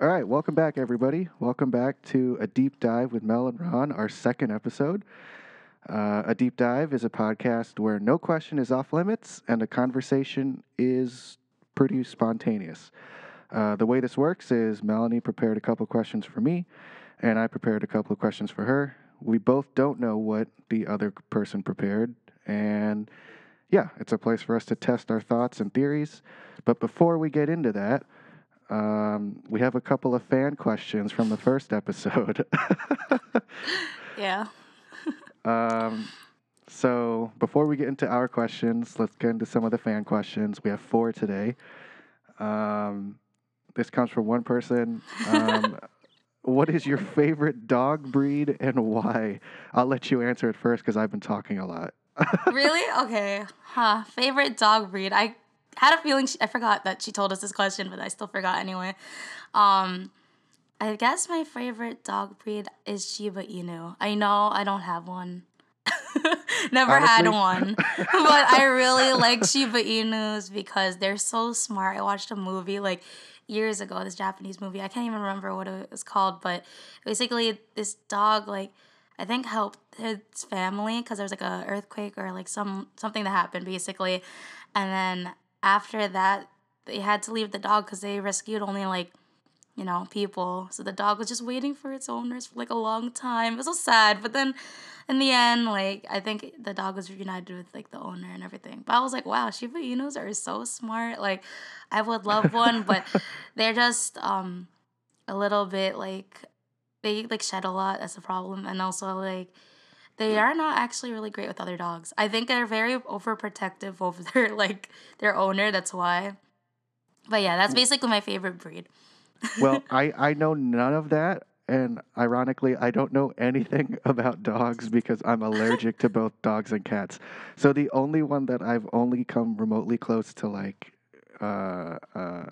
All right, welcome back, everybody. Welcome back to a deep dive with Mel and Ron, our second episode. Uh, a deep dive is a podcast where no question is off limits and the conversation is pretty spontaneous. Uh, the way this works is Melanie prepared a couple questions for me, and I prepared a couple of questions for her. We both don't know what the other person prepared, and yeah, it's a place for us to test our thoughts and theories. But before we get into that, um, we have a couple of fan questions from the first episode. Yeah. um, so before we get into our questions, let's get into some of the fan questions. We have four today. Um, this comes from one person. Um, what is your favorite dog breed and why? I'll let you answer it first because I've been talking a lot. really? Okay. Huh. Favorite dog breed? I had a feeling she, I forgot that she told us this question, but I still forgot anyway. Um, I guess my favorite dog breed is Shiba Inu. I know I don't have one. Never had one. but I really like Shiba Inus because they're so smart. I watched a movie like years ago, this Japanese movie. I can't even remember what it was called, but basically this dog like I think helped his family because there was like a earthquake or like some something that happened basically, and then after that they had to leave the dog because they rescued only like you know people. So the dog was just waiting for its owners for like a long time. It was so sad, but then in the end, like I think the dog was reunited with like the owner and everything. But I was like, wow, Shiba Inus are so smart. Like I would love one, but they're just um a little bit like they like shed a lot. That's a problem, and also like they are not actually really great with other dogs. I think they're very overprotective over their like their owner. That's why. But yeah, that's basically my favorite breed. well, I, I know none of that. And ironically, I don't know anything about dogs because I'm allergic to both dogs and cats. So the only one that I've only come remotely close to like uh, uh,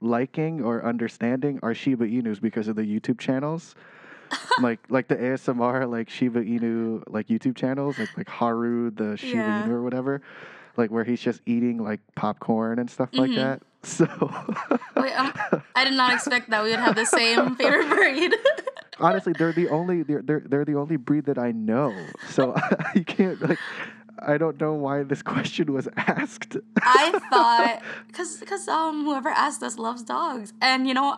liking or understanding are Shiba Inus because of the YouTube channels. like like the ASMR like Shiba Inu like YouTube channels like like Haru the Shiba Yeah. Inu or whatever, like where he's just eating like popcorn and stuff like Mhm. that. So Wait, um, I did not expect that we would have the same favorite breed. honestly, they're the only they're they're, they're the only breed that I know. So you can't like I don't know why this question was asked. I thought because because um whoever asked us loves dogs, and you know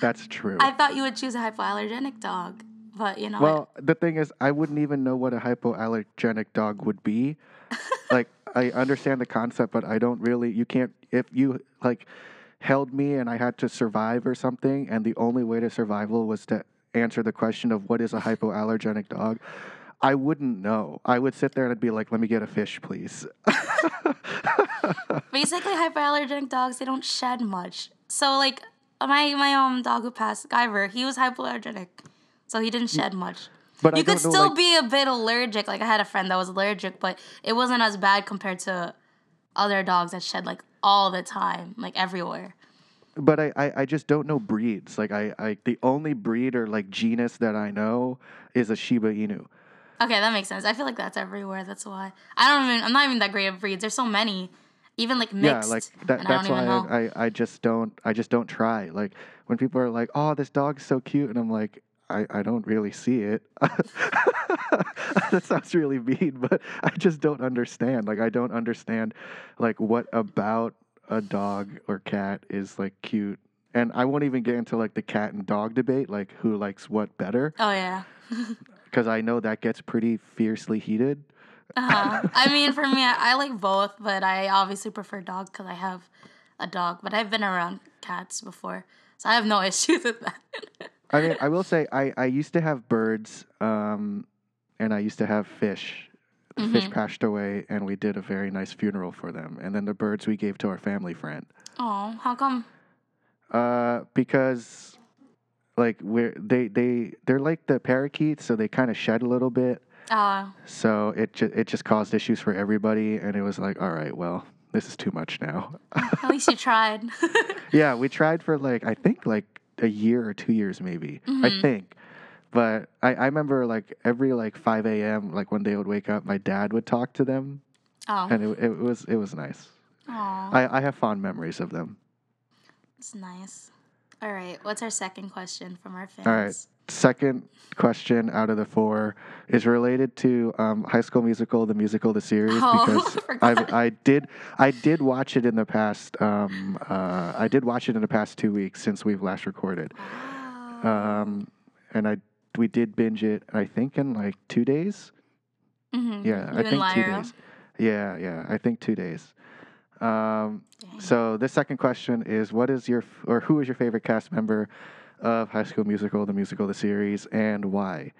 That's true. I thought you would choose a hypoallergenic dog, but you know well, the thing is, I wouldn't even know what a hypoallergenic dog would be. like, I understand the concept, but I don't really. You can't if you like held me and I had to survive or something, and the only way to survival was to answer the question of what is a hypoallergenic dog. I wouldn't know. I would sit there and I'd be like, "Let me get a fish, please." basically hypoallergenic dogs they don't shed much. So like my my um dog who passed Guyver, he was hypoallergenic, so he didn't shed much. But I you could don't know, still like- be a bit allergic. Like I had a friend that was allergic, but it wasn't as bad compared to other dogs that shed like all the time, like everywhere. but I, I, I just don't know breeds. Like I, I the only breed or like genus that I know is a Shiba Inu. Okay, that makes sense. I feel like that's everywhere. That's why I don't even. I'm not even that great of breeds. There's so many, even like mixed. yeah, like that, and I that's why. I, I, I just don't I just don't try. Like when people are like, "Oh, this dog's so cute," and I'm like, I, I don't really see it. that sounds really mean, but I just don't understand. Like I don't understand like what about a dog or cat is like cute. And I won't even get into like the cat and dog debate, like who likes what better. oh yeah. because I know that gets pretty fiercely heated. Uh-huh. I mean, for me, I, I like both, but I obviously prefer dog because I have a dog. But I've been around cats before, so I have no issues with that. I mean, I will say I, I used to have birds, um, and I used to have fish. The Fish Mhm. passed away, and we did a very nice funeral for them. And then the birds we gave to our family friend, oh, how come? uh, because like we're they they they're like the parakeets, so they kind of shed a little bit. Uh, So it ju- it just caused issues for everybody, and it was like, all right, well, this is too much now. at least you tried. Yeah, we tried for like I think like a year or two years maybe. I Mhm. think. But I, I remember like every like five AM, like when they would wake up, my dad would talk to them oh, and it, it was it was nice. Aw, I, I have fond memories of them. it's nice. All right. What's our second question from our fans? All right. Second question out of the four is related to um, High School Musical, the musical, the series, Oh, because I I, did I did watch it in the past. Um, uh, I did watch it in the past two weeks since we've last recorded, Wow. um, and I we did binge it. I think in like two days. Mhm. Yeah, You I think two days. Yeah, yeah, I think two days. Um, so the second question is, what is your f- or who is your favorite cast member of High School Musical, the musical, the series, and why?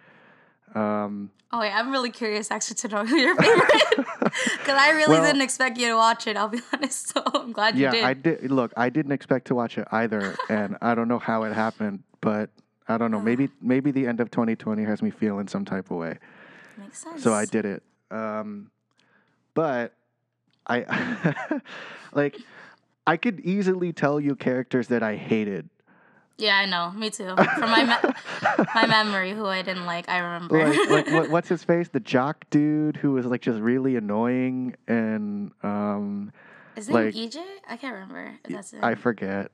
Um, Oh wait, I'm really curious actually to know who your favorite. Because I really Well- didn't expect you to watch it. I'll be honest. So I'm glad you did. yeah. I did. Look, I didn't expect to watch it either, and I don't know how it happened, but I don't know. Maybe maybe the end of 2020 has me feeling some type of way. Makes sense. so I did it. Um, but I like I could easily tell you characters that I hated. Yeah, I know. Me too. From my me- my memory, who I didn't like, I remember. Like, like what, what's his face? The jock dude who was like just really annoying and um, Is it like- EJ? I can't remember. That's it. I forget.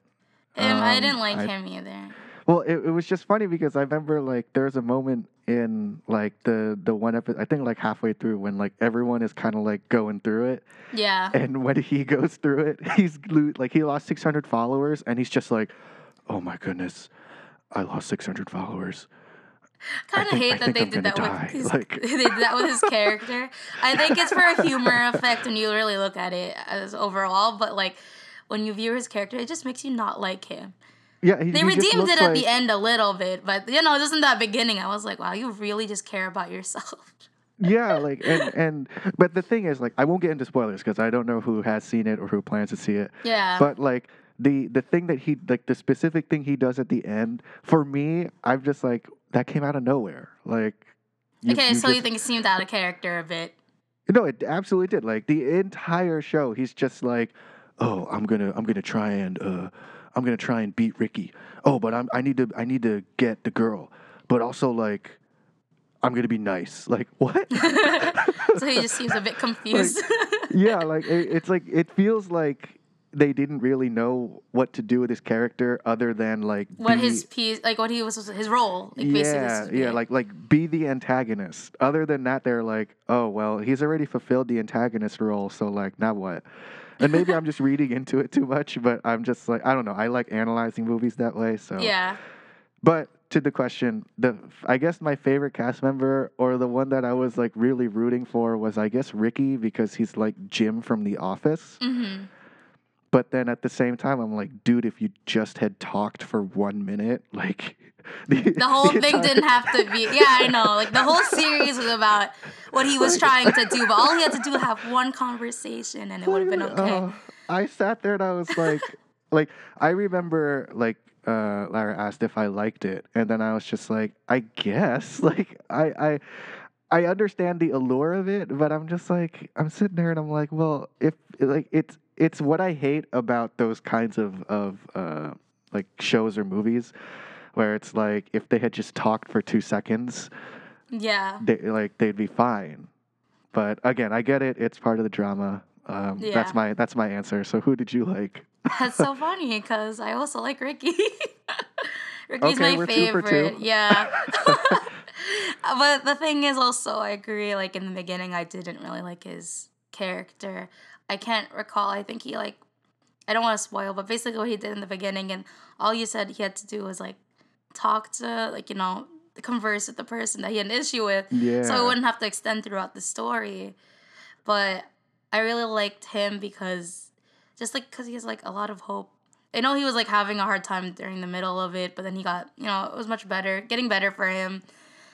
Him, I um, didn't like I- him either. Well, it, it was just funny because I remember like there was a moment in like the the one episode I think like halfway through when like everyone is kind of like going through it Yeah. and when he goes through it he's lo- like he lost 600 followers and he's just like oh my goodness I lost 600 followers kind of hate that they I'm did that die. with his, Like- they did that with his character. I think it's for a humor effect when you really look at it as overall, but like when you view his character, it just makes you not like him. Yeah he, They he redeemed it at like- the end a little bit, but you know, just in that beginning, I was like, wow, you really just care about yourself. yeah like and and but the thing is like I won't get into spoilers because I don't know who has seen it or who plans to see it Yeah. but like the the thing that he like the specific thing he does at the end for me i'm just like that came out of nowhere like you- okay, you so you just- think it seemed out of character a bit. no it absolutely did like the entire show he's just like oh i'm gonna i'm gonna try and uh i'm gonna try and beat ricky. Oh but i'm i need to i need to get the girl. But also like i'm gonna be nice. Like what? So he just seems a bit confused. yeah, like it, it's like it feels like they didn't really know what to do with his character other than like what be- his piece, like what he was, his role, like basically. yeah yeah like like be the antagonist. Other than that they're like oh well he's already fulfilled the antagonist role so like now what and maybe i'm just reading into it too much but i'm just like i don't know i like analyzing movies that way so yeah. but to the question, the I guess my favorite cast member or the one that I was like really rooting for was I guess Ricky because he's like Jim from The Office. hmm But then at the same time, I'm like, dude, if you just had talked for one minute, like the, The whole thing entire- didn't have to be. Yeah, I know. Like the whole series was about what he was trying to do, but all he had to do was have one conversation, and it would have been okay. Oh, I sat there and I was like, like I remember like uh, Lara asked if I liked it, and then I was just like, I guess, like I I. I understand the allure of it, but I'm just like I'm sitting there and I'm like, well, if like it's it's what I hate about those kinds of of uh, like shows or movies, where it's like if they had just talked for two seconds, Yeah. they like they'd be fine. But again, I get it. It's part of the drama. Um, That's my that's my answer. So who did you like? That's so funny because I also like Ricky. Ricky's Okay, my we're two for favorite. Yeah. but the thing is also I agree, like in the beginning I didn't really like his character. I can't recall. I think he like I don't want to spoil, but basically what he did in the beginning and all you said he had to do was like talk to like, you know, converse with the person that he had an issue with. Yeah. So it wouldn't have to extend throughout the story. But I really liked him because just like because he has like a lot of hope. I know he was like having a hard time during the middle of it, but then he got you know it was much better, getting better for him.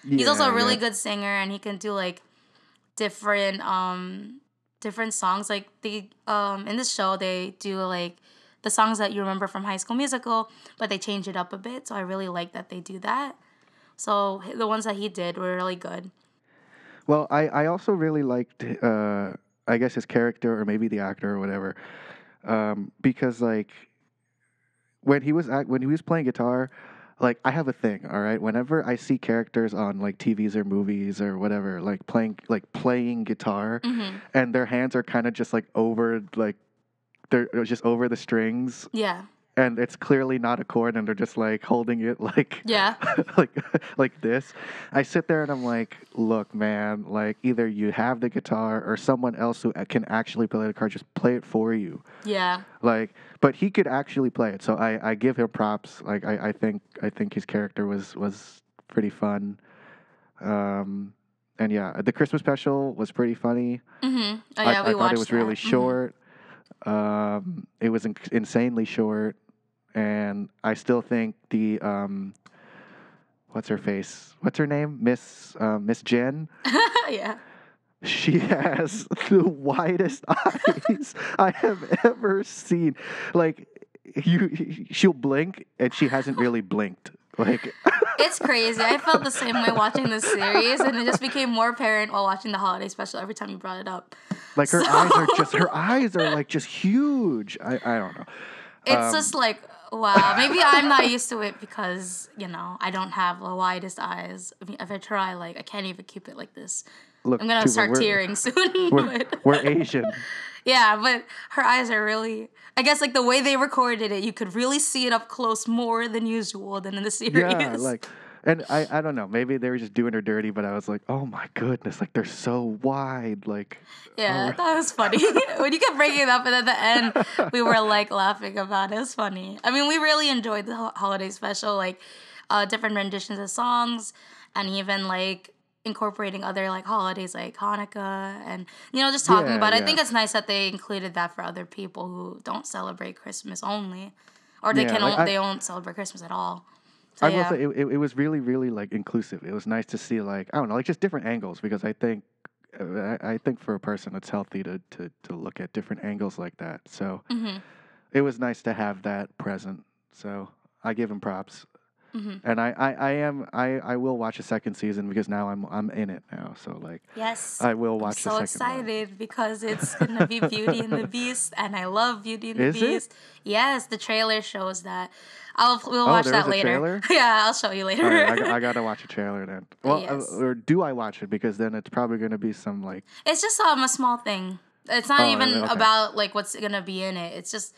Yeah, He's also a really yeah. good singer, and he can do like different um different songs. Like they um in this show they do like the songs that you remember from High School Musical, but they change it up a bit. So I really like that they do that. So the ones that he did were really good. Well, I, I also really liked, uh, I guess his character or maybe the actor or whatever, um, because like when he was act- when he was playing guitar, like I have a thing, all right. Whenever I see characters on like TVs or movies or whatever, like playing like playing guitar, hmm and their hands are kind of just like over like they're just over the strings, Yeah. and it's clearly not a chord, and they're just like holding it like Yeah. like like this. I sit there and I'm like, look, man, like either you have the guitar or someone else who can actually play the guitar just play it for you. Yeah. Like, but he could actually play it, so I, I give him props. Like, I, I think I think his character was was pretty fun. Um, and yeah, the Christmas special was pretty funny. Mm-hmm. Oh I, yeah, I we thought watched it was really that. Mhm. short. Um, it was in- insanely short, and I still think the um, what's her face? What's her name? Miss uh, Miss Jen. yeah. She has the widest eyes I have ever seen. Like you, she'll blink and she hasn't really blinked. Like It's crazy. I felt the same way watching this series, and it just became more apparent while watching the holiday special every time you brought it up. like her So- eyes are just her eyes are like just huge. I I don't know. It's Um, just like, wow. Maybe I'm not used to it because, you know, I don't have the widest eyes. I mean, if I try, like, I can't even keep it like this. Look, I'm gonna Tuba, start tearing soon. We're, we're Asian. Yeah, but her eyes are really. I guess like the way they recorded it, you could really see it up close more than usual than in the series. Yeah, like, and I, I don't know. Maybe they were just doing her dirty, but I was like, oh my goodness, like they're so wide. Like, yeah, oh. that was funny. when you kept bringing it up, and at the end, we were like laughing about it. It was funny. I mean, we really enjoyed the holiday special, like uh, different renditions of songs, and even like incorporating other like holidays like Hanukkah and you know just talking Yeah, about it. I think it's nice that they included that for other people who don't celebrate Christmas only, or they Yeah, can like, I- they don't celebrate Christmas at all. So, I yeah. will say it, it, it was really, really like inclusive. It was nice to see like I don't know, like just different angles because I think I, think for a person it's healthy to, to to look at different angles like that. So Mhm. it was nice to have that present. So I give him props. Mhm. And I, I, I am I, I will watch a second season because now I'm I'm in it now. So like Yes. I will I'm watch so the second one. excited because it's gonna be Beauty and the Beast, and I love Beauty and the Is it? Beast. Yes, the trailer shows that. I'll we'll Oh, watch that later. yeah, I'll show you later. Right, I, got- I gotta watch a trailer then. Well, uh, Yes. or do I watch it? Because then it's probably gonna be some like it's just um, a small thing. It's not Oh, even okay. about like what's gonna be in it. It's just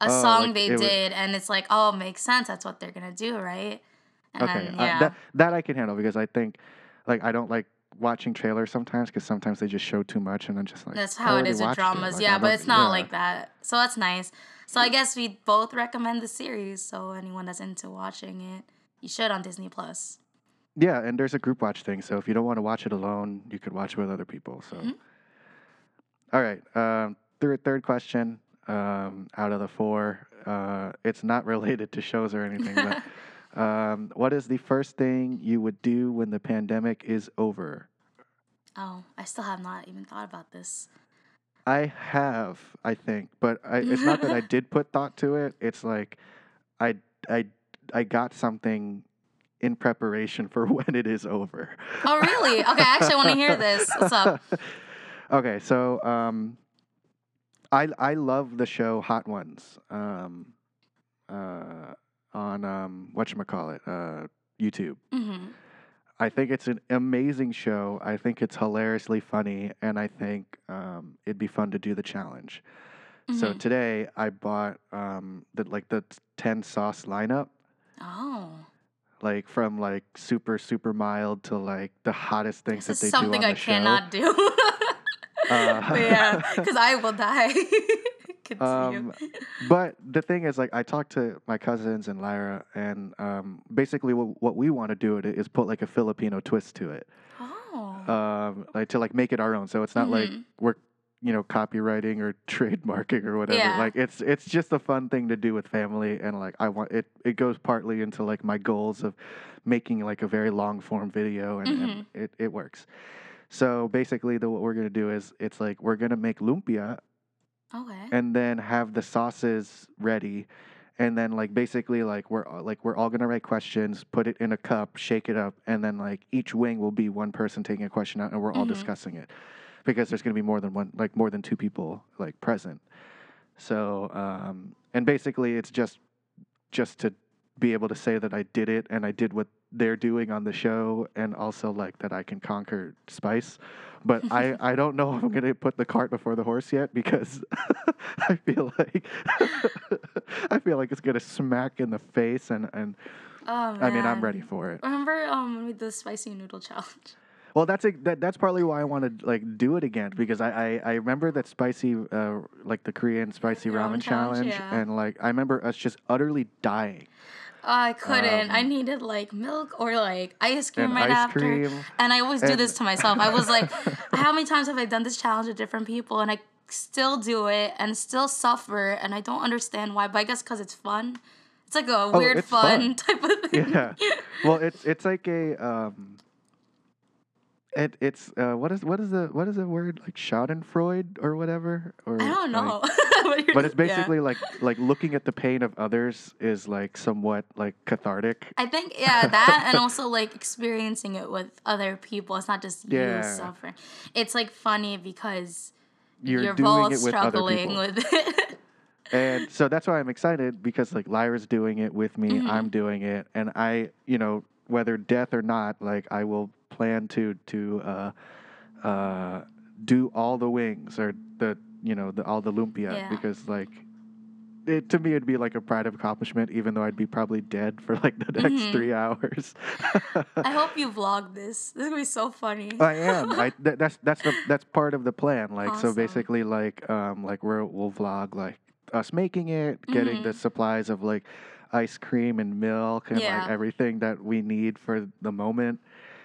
a Oh, song like, they did, and it's like, oh, makes sense. That's what they're gonna do, right? And okay, then, uh, that that I can handle because I think like I don't like watching trailers sometimes because sometimes they just show too much and then just like That's how it is with it. dramas. Like, yeah, but it's not yeah. like that. So that's nice. So I guess we both recommend the series. So anyone that's into watching it, you should on Disney Plus. Yeah, and there's a group watch thing, so if you don't want to watch it alone, you could watch it with other people. So, Mhm. All right, um, third third question um, out of the four. Uh, it's not related to shows or anything, but um, what is the first thing you would do when the pandemic is over? Oh, I still have not even thought about this. I have, I think, but I, it's not that I did put thought to it. It's like I I I got something in preparation for when it is over. Oh, really? Okay, I actually want to hear this. What's up? okay, so um, I I love the show Hot Ones um, uh, on um, what call it uh, YouTube. hmm I think it's an amazing show. I think it's hilariously funny, and I think um, it'd be fun to do the challenge. So Mhm. today I bought um, the like the ten sauce lineup, Oh, like from like super super mild to like the hottest things this that they do on I the show. cannot do. Uh, yeah, because I will die. Um, but the thing is, like, I talked to my cousins and Lyra, and um, basically, what, what we want to do it is put like a Filipino twist to it, oh. um, like to like make it our own. So it's not like Mhm. we're you know copyrighting or trademarking or whatever. Yeah. Like it's it's just a fun thing to do with family, and like I want it. It goes partly into like my goals of making like a very long form video, and, and Mhm. it it works. So basically, the, what we're gonna do is it's like we're gonna make lumpia okay. and then have the sauces ready and then like basically like we're like we're all gonna write questions put it in a cup shake it up and then like each wing will be one person taking a question out and we're all Mhm. discussing it because there's gonna be more than one like more than two people like present so um and basically it's just just to be able to say that I did it and I did what they're doing on the show and also like that I can conquer spice. But I, I don't know if I'm gonna put the cart before the horse yet because I feel like I feel like it's gonna smack in the face and, and Oh. I mean I'm ready for it. Remember um the spicy noodle challenge? Well, that's a, that, that's partly why I want to like do it again because I, I, I remember that spicy uh, like the Korean spicy Ramen ramen, challenge, challenge, yeah. and like I remember us just utterly dying. I couldn't. I Um, needed like milk or like ice cream right ice after. cream, And I always do and- this to myself. I was like, how many times have I done this challenge with different people and I still do it and still suffer and I don't understand why, but I guess because it's fun. It's like a weird Oh, it's fun, fun. type of thing. Yeah. Well, it's it's like a um. It, it's uh, what is what is the what is the word like Schadenfreude or whatever or I don't like- know. But but it's yeah. basically like like looking at the pain of others is like somewhat like cathartic. I think yeah, that and also like experiencing it with other people. It's not just Yeah. you suffering. It's like funny because You're, you're, doing both it with struggling with it. and so that's why I'm excited because like Lyra's doing it with me, Mhm. I'm doing it, and I, you know, whether death or not, like I will plan to to uh, uh, do all the wings or the you know the all the lumpia Yeah. because like. It, to me, it'd be like a pride of accomplishment, even though I'd be probably dead for like the next Mhm. three hours. I hope you vlog this. This is gonna be so funny. I am. I th- that's that's the that's part of the plan. Like so, basically, like um, like we're, we'll vlog like us making it, getting the Mhm. supplies of like ice cream and milk and Yeah. like everything that we need for the moment,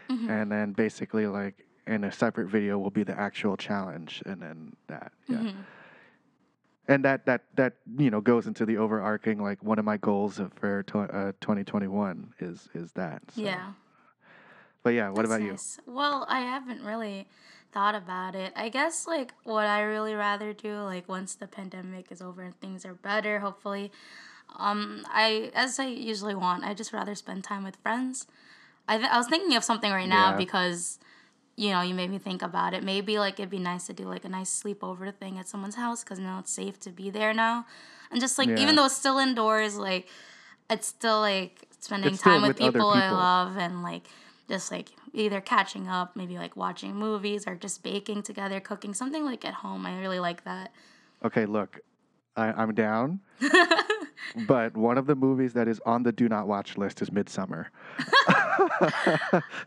Mhm. and then basically like in a separate video will be the actual challenge, and then that yeah, Mhm. and that that that you know goes into the overarching like one of my goals for tw- uh, 2021 is is that. So. Yeah. But yeah, what That's about you? Well, I haven't really thought about it. I guess like what I really rather do, like once the pandemic is over and things are better, hopefully. Um, I as I usually want, I just rather spend time with friends. I th- I was thinking of something right now Yeah. because, you know, you made me think about it. Maybe like it'd be nice to do like a nice sleepover thing at someone's house because now it's safe to be there now, and just like Yeah. even though it's still indoors, like it's still like spending It's time with, with other people, I love and like just like either catching up, maybe like watching movies or just baking together, cooking something like at home. I really like that. Okay, look, I, I'm down. But one of the movies that is on the do not watch list is Midsommar.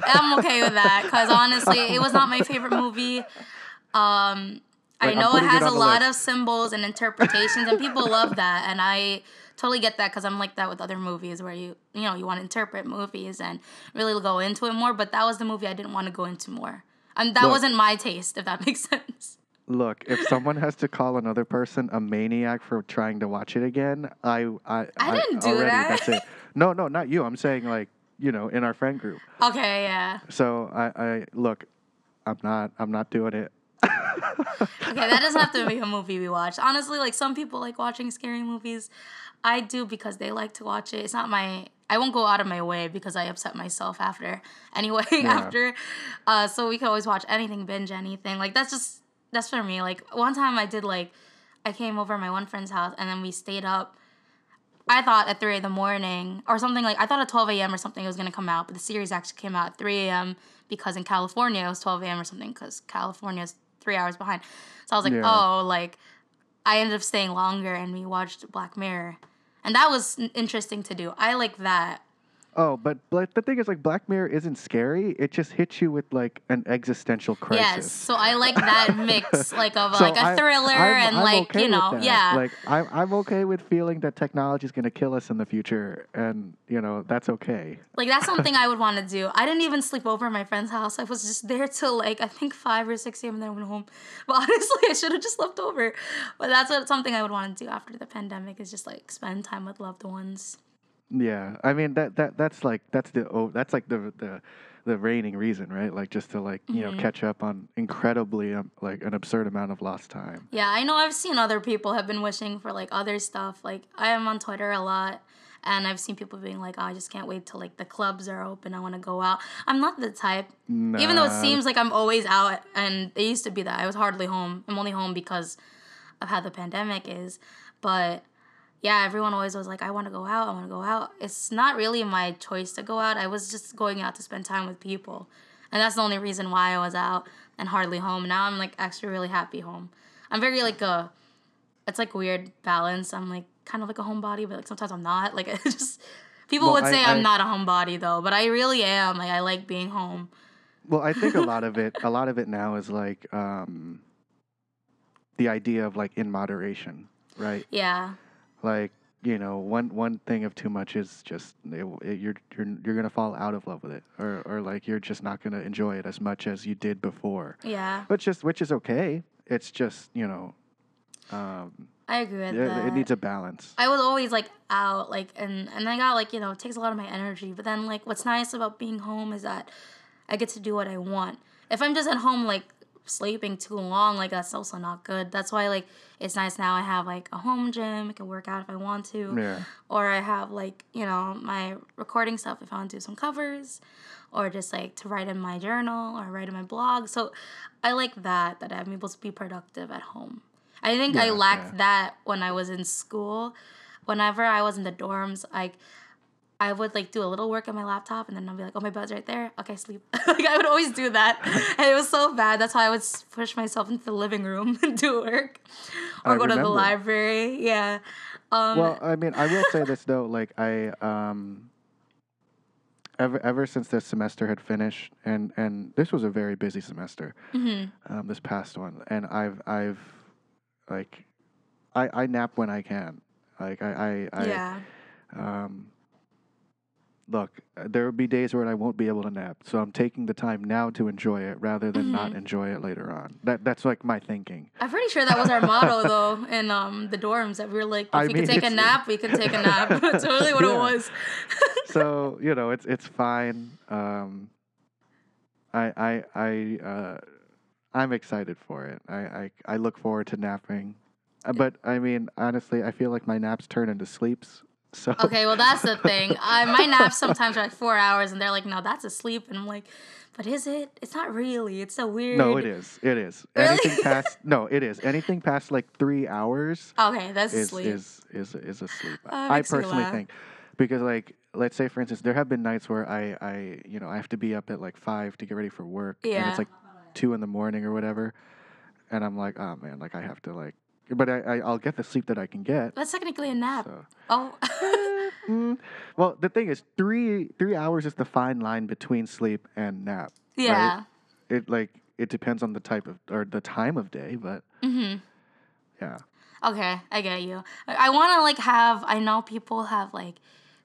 I'm okay with that because honestly, it was not my favorite movie. Um, I Like, I'm know it putting it has a lot list. of symbols and interpretations, and people love that, and I totally get that because I'm like that with other movies where you you know you want to interpret movies and really go into it more. But that was the movie I didn't want to go into more. And that Look. wasn't my taste, if that makes sense. Look, if someone has to call another person a maniac for trying to watch it again, I I, I didn't do already, that. That's it. No, no, not you. I'm saying like you know in our friend group. Okay, yeah. So I, I look, I'm not I'm not doing it. Okay, that doesn't have to be a movie we watch. Honestly, like some people like watching scary movies. I do because they like to watch it. It's not my I won't go out of my way because I upset myself after. Anyway, after. Uh so we can always watch anything, binge anything. Like that's just that's for me. Like one time I did like I came over my one friend's house and then we stayed up I thought at 3 in the morning or something like I thought at 12 a.m. or something it was gonna come out, but the series actually came out at 3 a.m. because in California it was 12 a.m. or something because California is three hours behind. So I was like, Yeah. oh, like I ended up staying longer and we watched Black Mirror, and that was interesting to do. I like that. Oh, but but the thing is, like Black Mirror isn't scary. It just hits you with like an existential crisis. Yes, so I like that mix, like of So like a thriller I'm- and I'm like okay you know, yeah. Like I'm I'm okay with feeling that technology is going to kill us in the future, and you know that's okay. Like that's something I would want to do. I didn't even sleep over at my friend's house. I was just there till like I think five or six a.m. and then I went home. But honestly, I should have just slept over. But that's what, something I would want to do after the pandemic is just like spend time with loved ones. Yeah, I mean that that that's like that's the oh that's like the the the reigning reason, right? Like just to like you Mhm. know catch up on incredibly um, like an absurd amount of lost time. Yeah, I know I've seen other people have been wishing for like other stuff. Like I am on Twitter a lot and I've seen people being like, oh, I just can't wait till like the clubs are open. I want to go out. I'm not the type. Even though it seems like I'm always out and it used to be that I was hardly home. I'm only home because of how the pandemic is. But yeah, everyone always was like, I want to go out, I want to go out. It's not really my choice to go out. I was just going out to spend time with people. And that's the only reason why I was out and hardly home. Now I'm like actually really happy home. I'm very like a, it's like weird balance. I'm like kind of like a homebody, but like sometimes I'm not. Like it just, people Well, would I- say I- I'm not a homebody though, but I really am. Like I like being home. Well, I think a lot of it, a lot of it now is like um, the idea of like in moderation, right? Yeah. Like you know, one one thing of too much is just it, it- you're you're you're gonna fall out of love with it, or or like you're just not gonna enjoy it as much as you did before. Yeah. Which is which is okay. It's just you know, um, I agree with it, that. it needs a balance. I was always like out, like, and and I got like you know it takes a lot of my energy. But then like what's nice about being home is that I get to do what I want. If I'm just at home like sleeping too long, like that's also not good. That's why like it's nice now. I have like a home gym. I can work out if I want to, Yeah. or I have like you know my recording stuff if I want to do some covers, or just like to write in my journal or write in my blog. So I like that that I'm able to be productive at home. I think I lacked yeah. that when I was in school. Whenever I was in the dorms, like I would like do a little work on my laptop and then I'll be like, oh my bed's right there. Okay, sleep. like I would always do that. and it was so bad. That's why I would push myself into the living room and do work. Or I go to the library. Yeah. Um Well, I mean, I will say this though, like I um ever ever since this semester had finished and and this was a very busy semester. mhm. Um this past one and I've I've like I I nap when I can. Like I I, I yeah. um look, uh, there will be days where I won't be able to nap. So I'm taking the time now to enjoy it rather than not Mhm. enjoy it later on. That that's like my thinking. I'm pretty sure that was our motto though in um the dorms that we were like if I we mean, could take a nap, we could take a nap. That's really what it was. so you know it's it's fine um i i i uh i'm excited for it i i, I look forward to napping Uh, but i mean honestly i feel like my naps turn into sleeps so Okay, well that's the thing. I, my naps sometimes are like four hours, and they're like, "No, that's a sleep," and I'm like, "But is it? It's not really. It's so weird." no it is it is Really? anything past no it is anything past like three hours Okay, that's is sleep. is is is a sleep it i personally think because like let's say for instance there have been nights where i i you know i have to be up at like five to get ready for work and it's like two in the morning or whatever and i'm like oh man like i have to like but i, I i'll get the sleep that i can get that's technically a nap. so Oh, Mm, well the thing is three three hours is the fine line between sleep and nap yeah. it like it depends on the type of or the time of day but Mm-hmm. yeah Okay, I get you. I, I want to like have. I know people have like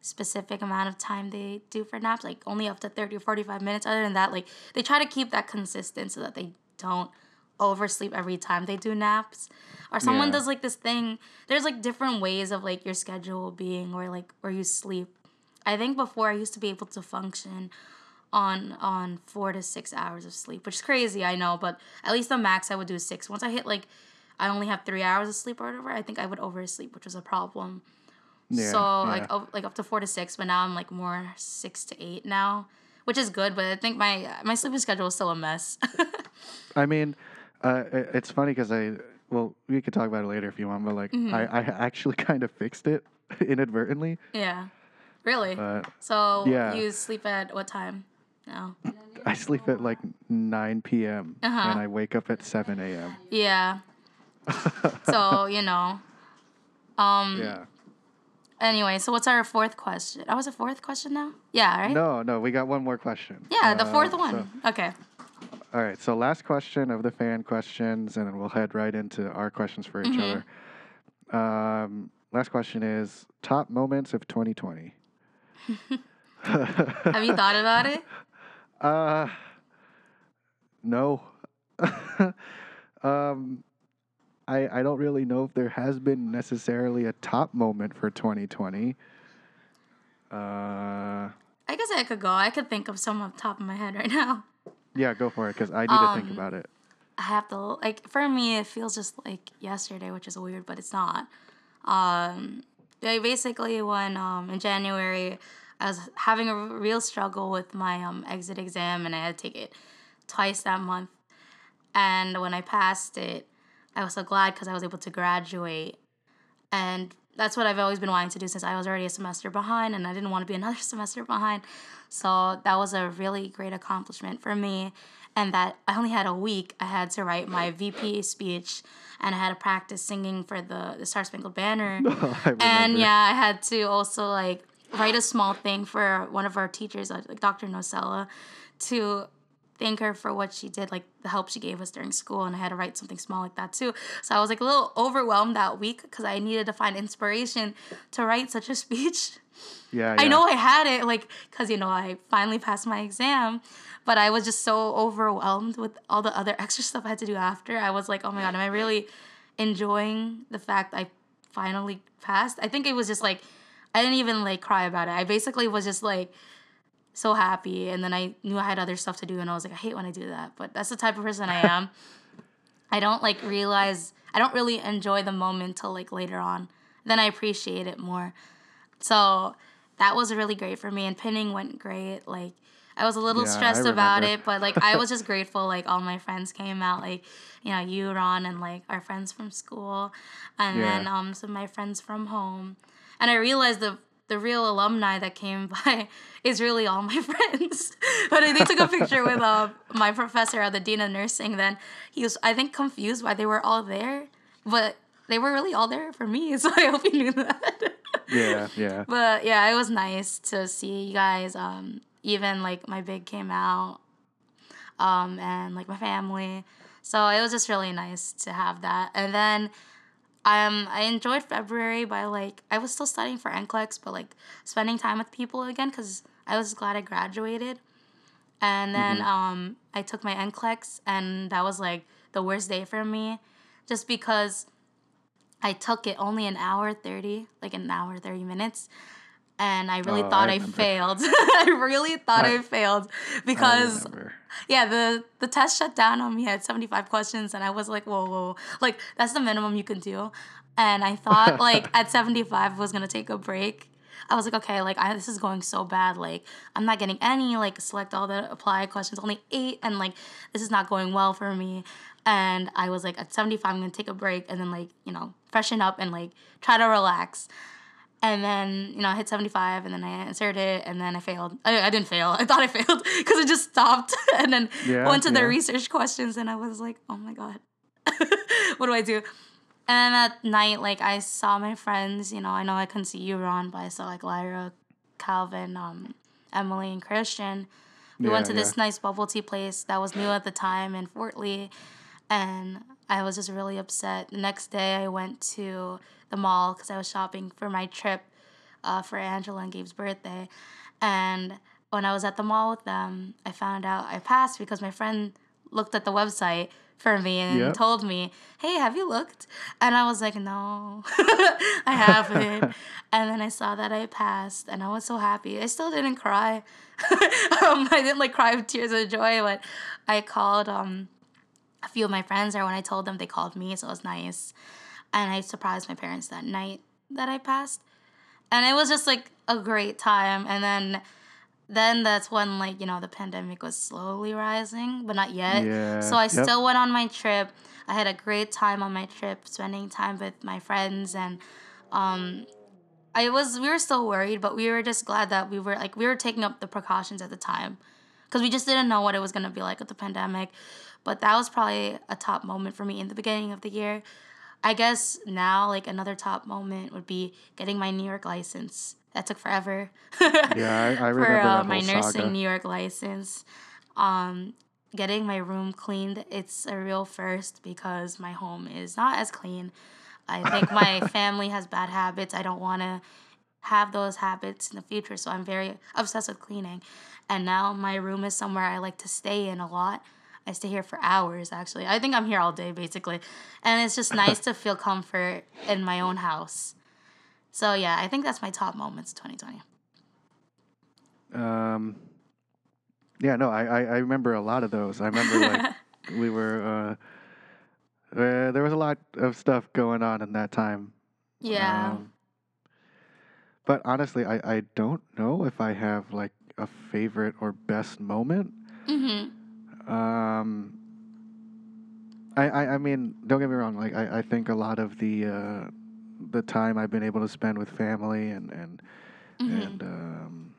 specific amount of time they do for naps, like only up to thirty or forty-five minutes. Other than that, like they try to keep that consistent so that they don't oversleep every time they do naps. Or someone Yeah. does like this thing. There's like different ways of like your schedule being or like where you sleep. I think before I used to be able to function on on four to six hours of sleep, which is crazy, I know, but at least the max I would do is six. Once I hit like I only have three hours of sleep or whatever, I think I would oversleep, which was a problem. yeah so yeah. like up, like up to four to six, but now I'm like more six to eight now, which is good. But I think my my sleeping schedule is still a mess. I mean, uh, i- it's funny because I well, we could talk about it later if you want, but like Mhm. I, I actually kind of fixed it inadvertently. yeah, really. But so yeah. you sleep at what time? No. I sleep at like 9 p.m. Uh-huh. and I wake up at 7 a.m. Yeah. So you know. Um. yeah. Anyway, so what's our fourth question? Oh, was a fourth question now? Yeah. Right. No, no, we got one more question. Yeah, the Uh, fourth so- one. okay. All right, so last question of the fan questions, and then we'll head right into our questions for each Mhm. other. Um, last question is top moments of 2020. Have you thought about it? Uh, no. um, I I don't really know if there has been necessarily a top moment for 2020. Uh, I guess I could go. I could think of some off the top of my head right now. Yeah, go for it because I need to think Um, about it. I have to like for me it feels just like yesterday, which is weird, but it's not. Um basically when um in January I was having a real struggle with my um exit exam and I had to take it twice that month. And when I passed it, I was so glad because I was able to graduate. And that's what I've always been wanting to do since I was already a semester behind and I didn't want to be another semester behind. So that was a really great accomplishment for me. And that I only had a week. I had to write my VP speech and I had to practice singing for the, the Star Spangled Banner. and yeah, I had to also like write a small thing for one of our teachers, uh, like Dr. Nocella, to thank her for what she did, like the help she gave us during school. And I had to write something small like that too. So I was like a little overwhelmed that week because I needed to find inspiration to write such a speech. Yeah, yeah. I know I had it, like, because, you know, I finally passed my exam, but I was just so overwhelmed with all the other extra stuff I had to do after. I was like, oh my God, am I really enjoying the fact I finally passed? I think it was just like, I didn't even like cry about it. I basically was just like, so happy and then I knew I had other stuff to do and I was like I hate when I do that but that's the type of person I am. I don't like realize I don't really enjoy the moment till like later on. Then I appreciate it more. So that was really great for me and pinning went great like I was a little yeah, stressed about it but like I was just grateful like all my friends came out like you know you Ron and like our friends from school and yeah. then um some of my friends from home. And I realized the the real alumni that came by is really all my friends. but they took a picture with uh, my professor at the dean of nursing. Then he was, I think, confused why they were all there, but they were really all there for me. So I hope you knew that. yeah, yeah. But yeah, it was nice to see you guys. Um, even like my big came out, um, and like my family. So it was just really nice to have that. And then um, I enjoyed February by like I was still studying for NCLEX, but like spending time with people again because I was glad I graduated. And then mm-hmm. um, I took my NCLEX, and that was like the worst day for me, just because I took it only an hour thirty, like an hour thirty minutes, and I really oh, thought I, I failed. I really thought I, I failed because I yeah, the the test shut down on me at 75 questions and I was like, whoa, whoa. Like that's the minimum you can do. And I thought like at 75 I was gonna take a break. I was like, okay, like I, this is going so bad. Like I'm not getting any like select all the apply questions, only eight, and like this is not going well for me. And I was like, at 75, I'm gonna take a break and then like you know freshen up and like try to relax. And then, you know, I hit 75 and then I answered it and then I failed. I, I didn't fail. I thought I failed because it just stopped and then yeah, went to yeah. the research questions and I was like, oh my God, what do I do? And then at night, like, I saw my friends, you know, I know I couldn't see you, Ron, but I saw like Lyra, Calvin, um, Emily, and Christian. We yeah, went to this nice bubble tea place that was new at the time in Fort Lee. And I was just really upset. The next day, I went to the mall because I was shopping for my trip uh, for Angela and Gabe's birthday. And when I was at the mall with them, I found out I passed because my friend looked at the website for me and yep. told me, "Hey, have you looked?" And I was like, "No, I haven't." and then I saw that I passed, and I was so happy. I still didn't cry. um, I didn't like cry with tears of joy, but I called um, a few of my friends, or when I told them, they called me, so it was nice and I surprised my parents that night that I passed. And it was just like a great time. And then then that's when like, you know, the pandemic was slowly rising, but not yet. Yeah. So I yep. still went on my trip. I had a great time on my trip, spending time with my friends and um I was we were still worried, but we were just glad that we were like we were taking up the precautions at the time because we just didn't know what it was going to be like with the pandemic. But that was probably a top moment for me in the beginning of the year I guess now, like another top moment would be getting my New York license. That took forever. yeah, I, I remember for uh, my nursing saga. New York license. Um, getting my room cleaned. It's a real first because my home is not as clean. I think my family has bad habits. I don't want to have those habits in the future, so I'm very obsessed with cleaning. And now my room is somewhere I like to stay in a lot I stay here for hours actually. I think I'm here all day basically. And it's just nice to feel comfort in my own house. So yeah, I think that's my top moments 2020. Um yeah, no, I, I, I remember a lot of those. I remember like we were uh, uh, there was a lot of stuff going on in that time. Yeah. Um, but honestly, I, I don't know if I have like a favorite or best moment. Mm-hmm. Um, I, I, I mean, don't get me wrong. Like, I, I think a lot of the uh, the time I've been able to spend with family and and Mhm. and um,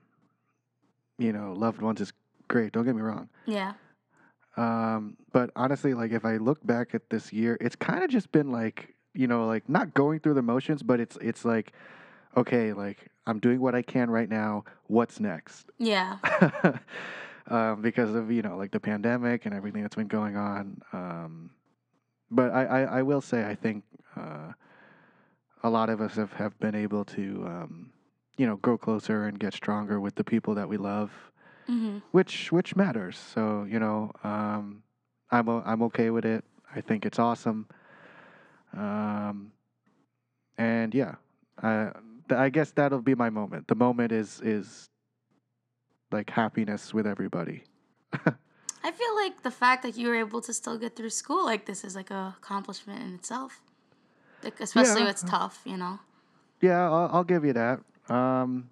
you know loved ones is great. Don't get me wrong. yeah. Um, but honestly, like if I look back at this year, it's kind of just been like you know like not going through the motions, but it's it's like okay, like I'm doing what I can right now. What's next? Yeah. um, because of you know like the pandemic and everything that's been going on. Um, but I, I, I will say I think uh, a lot of us have, have been able to um, you know grow closer and get stronger with the people that we love, hmm which which matters. So you know um, I'm o- I'm okay with it. I think it's awesome. Um, and yeah, I th- I guess that'll be my moment. The moment is is like happiness with everybody. I feel like the fact that you were able to still get through school like this is like a accomplishment in itself. Like, especially Yeah. it's tough, you know. Yeah, I'll, I'll give you that. Um,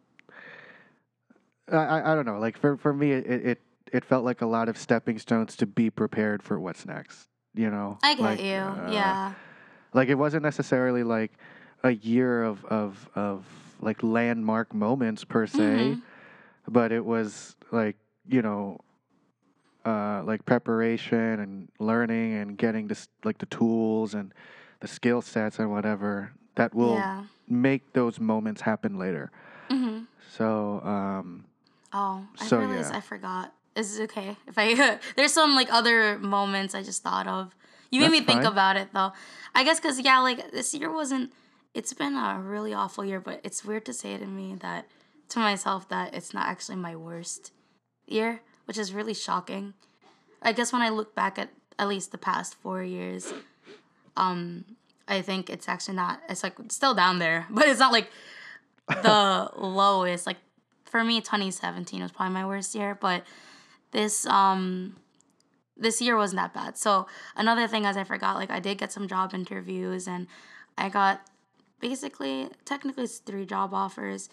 I, I don't know. Like for for me, it, it it felt like a lot of stepping stones to be prepared for what's next. You know, I get Like, you. uh, yeah. Like it wasn't necessarily like a year of of of like landmark moments per se, Mhm. But it was like you know. Uh, like preparation and learning and getting this like the tools and the skill sets and whatever that will Yeah. make those moments happen later. hmm So, um, Oh, I So, realized yeah. I forgot. Is it okay if I? there's some like other moments I just thought of. You made That's me think fine. about it though. I guess because yeah, like this year wasn't. It's been a really awful year, but it's weird to say to me that to myself that it's not actually my worst year, which is really shocking. I guess when I look back at at least the past four years, um, I think it's actually not. It's like it's still down there, but it's not like the lowest. Like for me, 2017 was probably my worst year, but this um this year wasn't that bad. So another thing as I forgot, like I did get some job interviews and I got basically technically it's three job offers.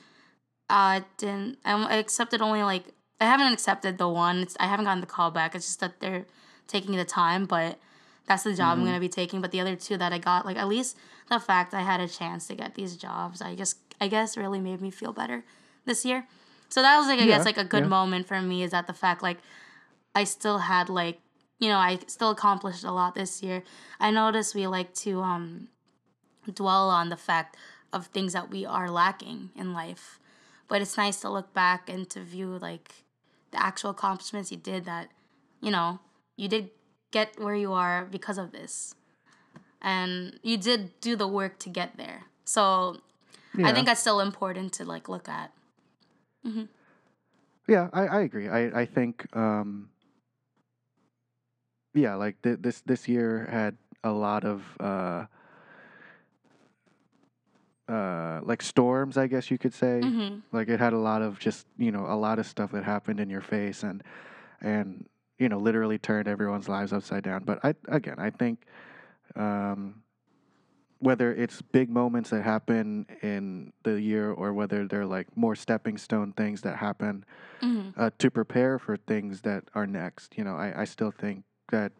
I didn't I accepted only like I haven't accepted the one. It's, I haven't gotten the call back. It's just that they're taking the time, but that's the job I'm gonna be taking. But the other two that I got, like at least the fact I had a chance to get these jobs, I just I guess really made me feel better this year. So that was like I Yeah, guess like a good yeah. moment for me is that the fact like I still had like you know I still accomplished a lot this year. I noticed we like to um dwell on the fact of things that we are lacking in life, but it's nice to look back and to view like the actual accomplishments you did that you know you did get where you are because of this. And you did do the work to get there. So i think that's still important to like look at. Yeah, I, I agree. I, I think, um, yeah, like th- this, this year had a lot of, uh, uh, like storms, I guess you could say. hmm Like it had a lot of just, you know, a lot of stuff that happened in your face and, and, you know, literally turned everyone's lives upside down. But I, again, I think, um, whether it's big moments that happen in the year or whether they're like more stepping stone things that happen hmm uh, to prepare for things that are next, you know, I, I still think that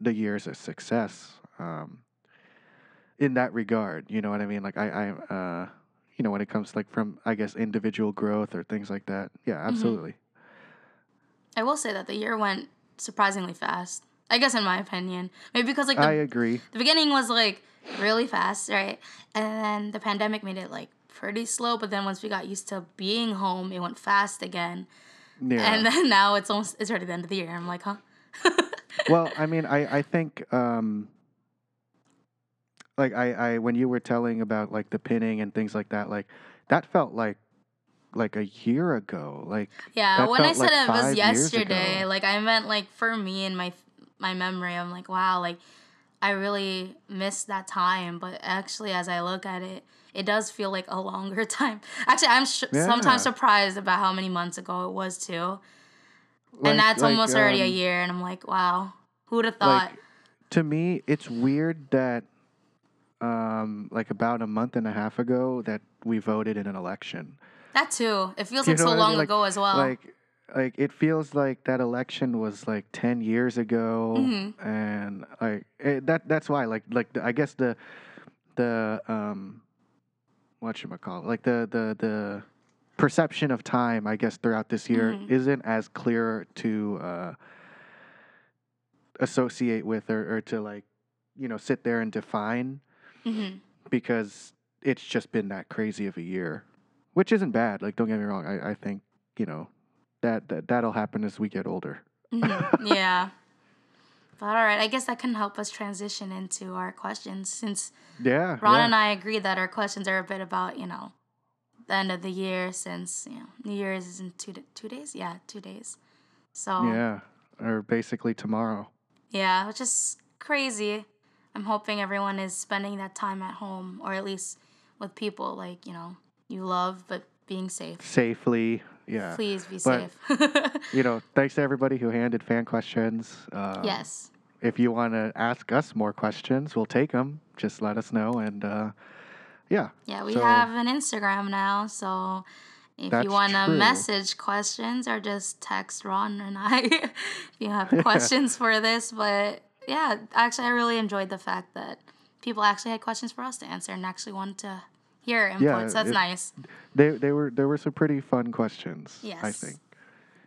the year is a success um, in that regard. You know what I mean? Like I, I uh, you know, when it comes like from I guess individual growth or things like that. Yeah, absolutely. i will say that the year went surprisingly fast i guess in my opinion maybe because like the, I agree. the beginning was like really fast right and then the pandemic made it like pretty slow but then once we got used to being home it went fast again Yeah. and then now it's almost it's already the end of the year i'm like huh well, I mean, I I think um, like I I when you were telling about like the pinning and things like that, like that felt like like a year ago. Like Yeah, when I felt like said it was yesterday, like I meant like for me and my my memory, I'm like, wow, like I really missed that time. But actually, as I look at it, it does feel like a longer time. Actually, I'm sh- Yeah. sometimes surprised about how many months ago it was too, like- and that's like, almost already a um, year. And I'm like, wow, who would have thought? To me, it's weird that, um, like about a month and a half ago, that we voted in an election. that too. It feels You like so what I long mean? Like- ago as well. Like, like it feels like that election was like ten years ago, Mhm. and like it, that. That's why, like, like the, I guess the, the, um, what I call it, like the the the perception of time, I guess, throughout this year Mhm. isn't as clear to uh, associate with or, or to like, you know, sit there and define hmm because it's just been that crazy of a year, which isn't bad. Like, don't get me wrong. I, I think you know that, that that'll happen as we get older. hmm Yeah. But all right, I guess that can help us transition into our questions since Yeah, Ron yeah. and I agree that our questions are a bit about, you know, the end of the year since, you know, New Year's is in two, two days? Yeah, two days. So, yeah, or basically tomorrow. Yeah, which is crazy. I'm hoping everyone is spending that time at home or at least with people like, you know, you love, but being safe. Safely, yeah. Please be But- safe. You know, thanks to everybody who handed fan questions. Um, yes. If you want to ask us more questions, we'll take them. Just let us know, and uh, yeah, Yeah, we so- have an Instagram now, so if you want to message questions or just text Ron and I if you have questions for this. But yeah, actually, I really enjoyed the fact that people actually had questions for us to answer and actually wanted to hear inputs. Yeah, That's it- nice. they they were there were some pretty fun questions. Yes, I think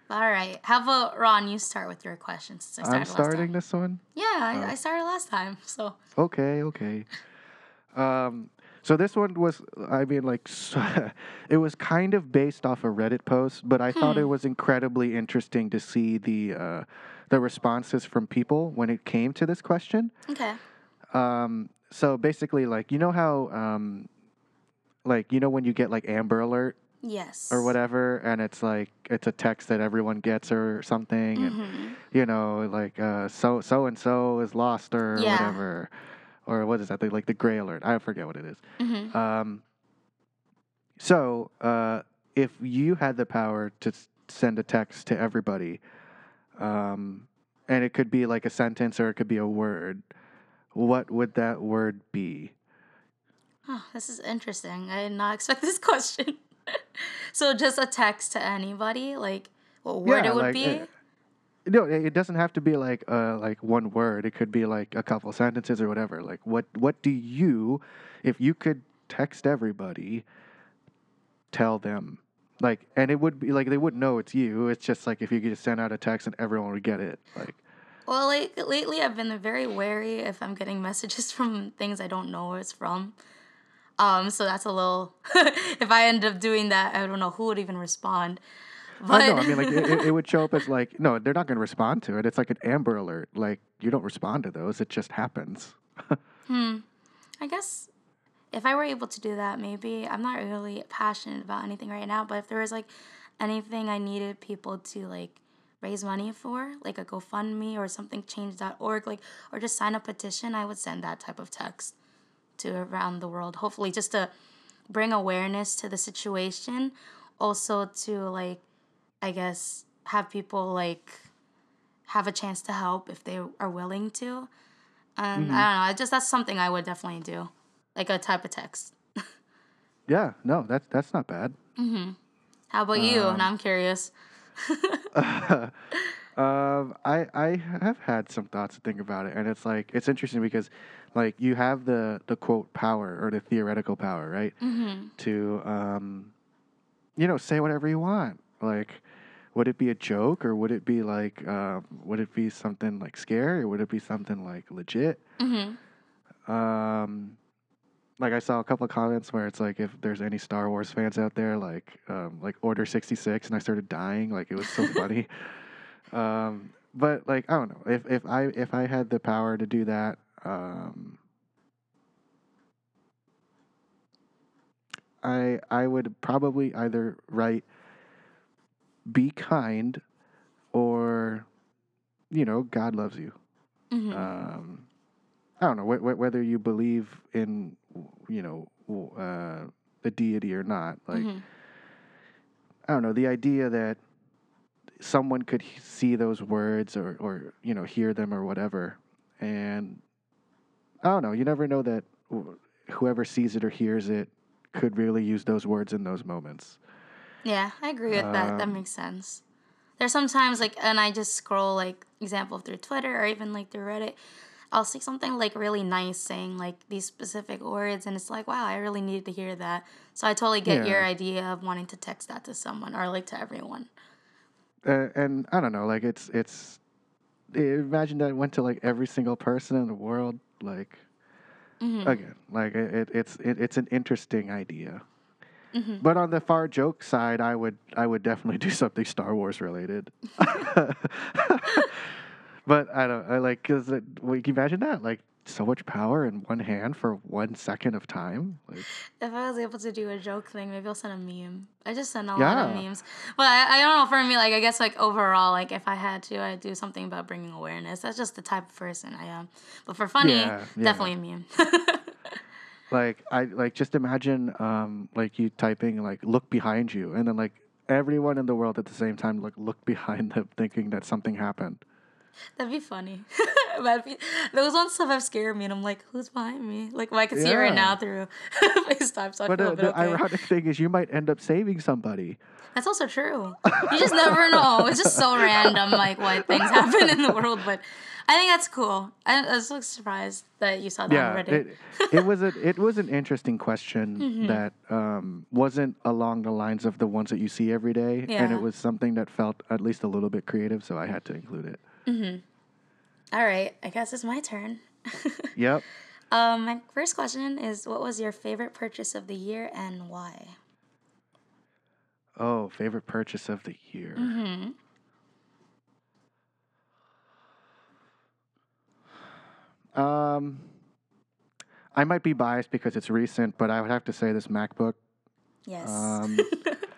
All right, how about Ron? You start with your questions. Since I I'm started last starting time. this one. Yeah, I, I started last time, so Okay, okay. Um, so this one was, I mean, like, it was kind of based off a Reddit post, but I thought it Hmm. was incredibly interesting to see the uh, the responses from people when it came to this question. okay. Um, so basically, like, you know how, um, like, you know when you get like Amber Alert Yes. or whatever, and it's like it's a text that everyone gets or something, and hmm you know, like uh, so so and so is lost or Yeah. whatever, or what is that? The, like the gray alert. I forget what it is. hmm Um, so uh, if you had the power to s- send a text to everybody, um, and it could be like a sentence or it could be a word, what would that word be? Oh, this is interesting. I did not expect this question. so just a text to anybody, like what word Yeah, it would like, be? uh, No, it doesn't have to be like uh like one word. It could be like a couple sentences or whatever. Like what what do you if you could text everybody tell them? Like and it would be like they wouldn't know it's you. It's just like if you could just send out a text and everyone would get it. Like well, like lately I've been very wary if I'm getting messages from things I don't know where it's from. Um, so that's a little. if I end up doing that, I don't know who would even respond. But I know, I mean like it, it, would show up as like no, they're not gonna respond to it. It's like an Amber alert. Like you don't respond to those. It just happens. Hmm. I guess if I were able to do that, maybe I'm not really passionate about anything right now, but if there was like anything I needed people to like raise money for, like a GoFundMe or something change.org, like or just sign a petition, I would send that type of text to around the world. Hopefully just to bring awareness to the situation, also to like I guess have people like have a chance to help if they are willing to. And Mm-hmm. I don't know, I just that's something I would definitely do. Like a type of text. Yeah, no, that's that's not bad. Mm-hmm. How about you? Um, And I'm curious. um, I I have had some thoughts to think about it, and it's like it's interesting because, like, you have the the quote power or the theoretical power, right? Mm-hmm. To um, you know, say whatever you want. Like, would it be a joke or would it be like, um, would it be something like scary or would it be something like legit? Mm-hmm. Um, like I saw a couple of comments where it's like if there's any Star Wars fans out there, like um, like Order sixty six, and I started dying. Like it was so funny. Um, but like I don't know if if I if I had the power to do that, um, I I would probably either write "Be kind" or you know God loves you Mm-hmm. um, I don't know wh- wh- whether you believe in you know uh, the deity or not. Like Mhm. I don't know the idea that someone could see those words or or you know hear them or whatever, and I don't know. You never know that wh- whoever sees it or hears it could really use those words in those moments. Yeah, I agree with that. That Um, makes sense. There's sometimes like, and I just scroll like example through Twitter or even like through Reddit. I'll see something like really nice saying like these specific words, and it's like, wow, I really needed to hear that. So I totally get your idea of wanting to text that to someone or like to everyone. Uh, and I don't know, like it's it's. Imagine that it went to like every single person in the world. Like hmm again, like it, it it's it, it's an interesting idea. Hmm But on the far joke side, I would I would definitely do something Star Wars related. but I don't I like because like, can you imagine that like so much power in one hand for one second of time. Like, If I was able to do a joke thing, maybe I'll send a meme. I just send a lot of memes. But I, I don't know, for me, like, I guess, like, overall, like, if I had to, I'd do something about bringing awareness. That's just the type of person I am. But for funny, Yeah, yeah. definitely a meme. like I like just imagine um like you typing like look behind you and then like everyone in the world at the same time like look behind them thinking that something happened. That'd be funny. That'd be, those ones stuff have scared me, and I'm like, who's behind me? Like, well, I can see it right now through FaceTime, so I But feel uh, a bit the okay. ironic thing is you might end up saving somebody. That's also true. You just never know. It's just so random, like what things happen in the world. But I think that's cool. I, I was so surprised that you saw that yeah, already. it, it was a it was an interesting question Mm-hmm. that um, wasn't along the lines of the ones that you see every day, and it was something that felt at least a little bit creative, so I had to include it. All right, I guess it's my turn. Yep. um, my first question is, what was your favorite purchase of the year and why? Oh, favorite purchase of the year. Mm-hmm. Um, I might be biased because it's recent, but I would have to say this MacBook. Yes. Um,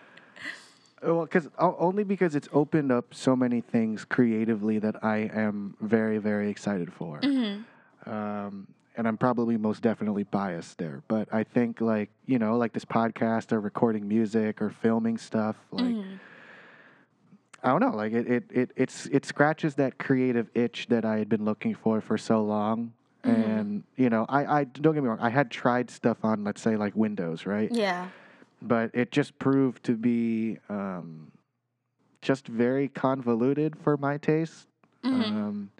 well, because only because it's opened up so many things creatively that I am very, very excited for. hmm Um, and I'm probably most definitely biased there, but I think like you know, like this podcast or recording music or filming stuff, like hmm I don't know, like it, it, it it's it scratches that creative itch that I had been looking for for so long. Mhm. And you know, I, I don't get me wrong, I had tried stuff on, let's say, like Windows, right? Yeah. But it just proved to be um, just very convoluted for my taste. hmm Um,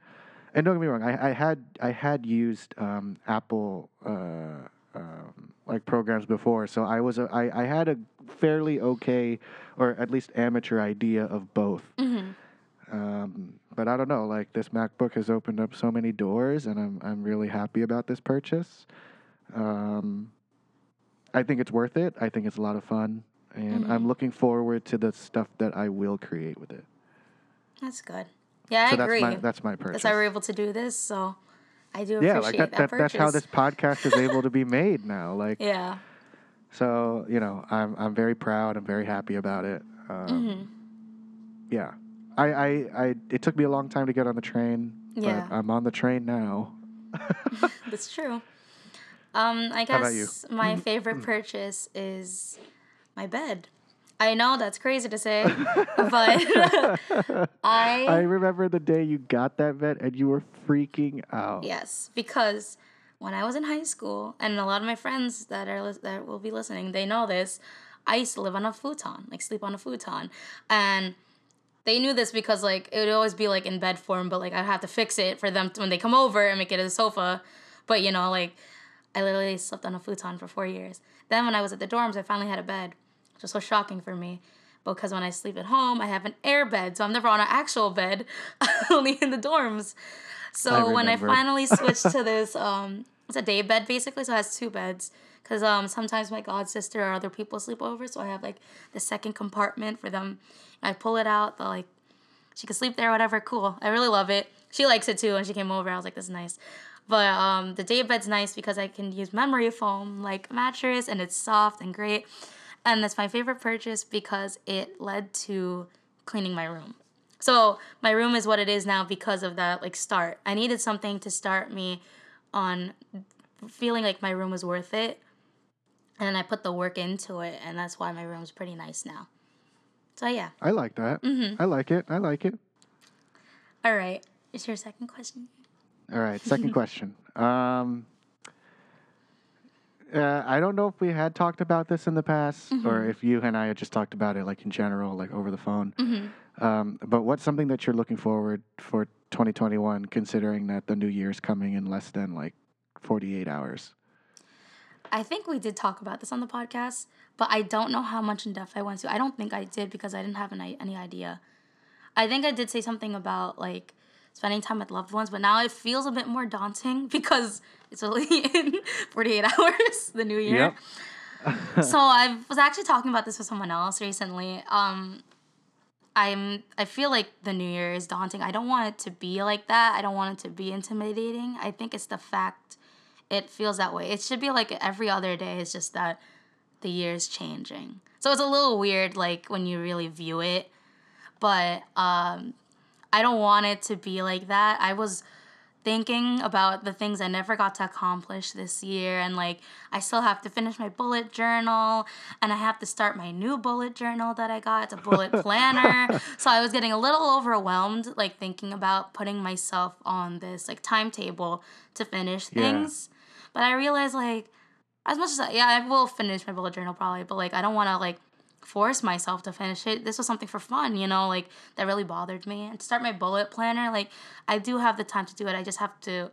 and don't get me wrong, I, I had I had used um, Apple uh, um, like programs before, so I was a, I, I had a fairly okay or at least amateur idea of both. hmm Um, but I don't know, like this MacBook has opened up so many doors, and I'm I'm really happy about this purchase. Um, I think it's worth it. I think it's a lot of fun, and I'm Mhm. looking forward to the stuff that I will create with it. That's good. Yeah, I so agree. that's my that's my purchase. That's why we're able to do this. So I do yeah, appreciate like that, that, that that's how this podcast is able to be made now. Like Yeah. so, you know, I'm I'm very proud. I'm very happy about it. Um, hmm Yeah, I, I I it took me a long time to get on the train, Yeah. but I'm on the train now. That's true. Um, I How about you? guess my favorite purchase is my bed. I know that's crazy to say, but I I remember the day you got that bed and you were freaking out. yes because when I was in high school, and a lot of my friends that are that will be listening, they know this. I used to live on a futon, like sleep on a futon, and they knew this because like it would always be like in bed form, but like I'd have to fix it for them when they come over and make it a sofa. But you know, like I literally slept on a futon for four years. Then when I was at the dorms, I finally had a bed, which was so shocking for me. Because when I sleep at home, I have an air bed, so I'm never on an actual bed, only in the dorms. So when I finally switched to this, um, it's a day bed basically, so it has two beds. Cause um, sometimes my god sister or other people sleep over, so I have like the second compartment for them. I pull it out, the like she can sleep there, whatever. Cool. I really love it. She likes it too. And she came over. I was like, this is nice. But um, the day bed's nice because I can use memory foam like mattress and it's soft and great. And that's my favorite purchase because it led to cleaning my room. So my room is what it is now because of that like start. I needed something to start me on feeling like my room was worth it. And I put the work into it, and that's why my room's pretty nice now. So yeah. I like that. Mm-hmm. I like it. I like it. All right. Is your second question? All right, second question. Um, uh, I don't know if we had talked about this in the past, or Mhm. if you and I had just talked about it like in general, like over the phone. hmm Um, but what's something that you're looking forward for 2021, considering that the new year is coming in less than like 48 hours? I think we did talk about this on the podcast, but I don't know how much in depth I went to. I don't think I did because I didn't have any, any idea. I think I did say something about like spending time with loved ones, but now it feels a bit more daunting because it's only in 48 hours, the new year. so I was actually talking about this with someone else recently. Um, I'm I feel like the new year is daunting. I don't want it to be like that. I don't want it to be intimidating. I think it's the fact it feels that way. It should be like every other day. It's just that the year is changing. So it's a little weird, like when you really view it. But um, I don't want it to be like that. I was thinking about the things I never got to accomplish this year, and like I still have to finish my bullet journal, and I have to start my new bullet journal that I got. It's a bullet planner. so I was getting a little overwhelmed, like thinking about putting myself on this like timetable to finish Yeah. things. But I realized like as much as I, yeah, I will finish my bullet journal probably, but like I don't want to like force myself to finish it. This was something for fun, you know, like that really bothered me. And to start my bullet planner, like I do have the time to do it. I just have to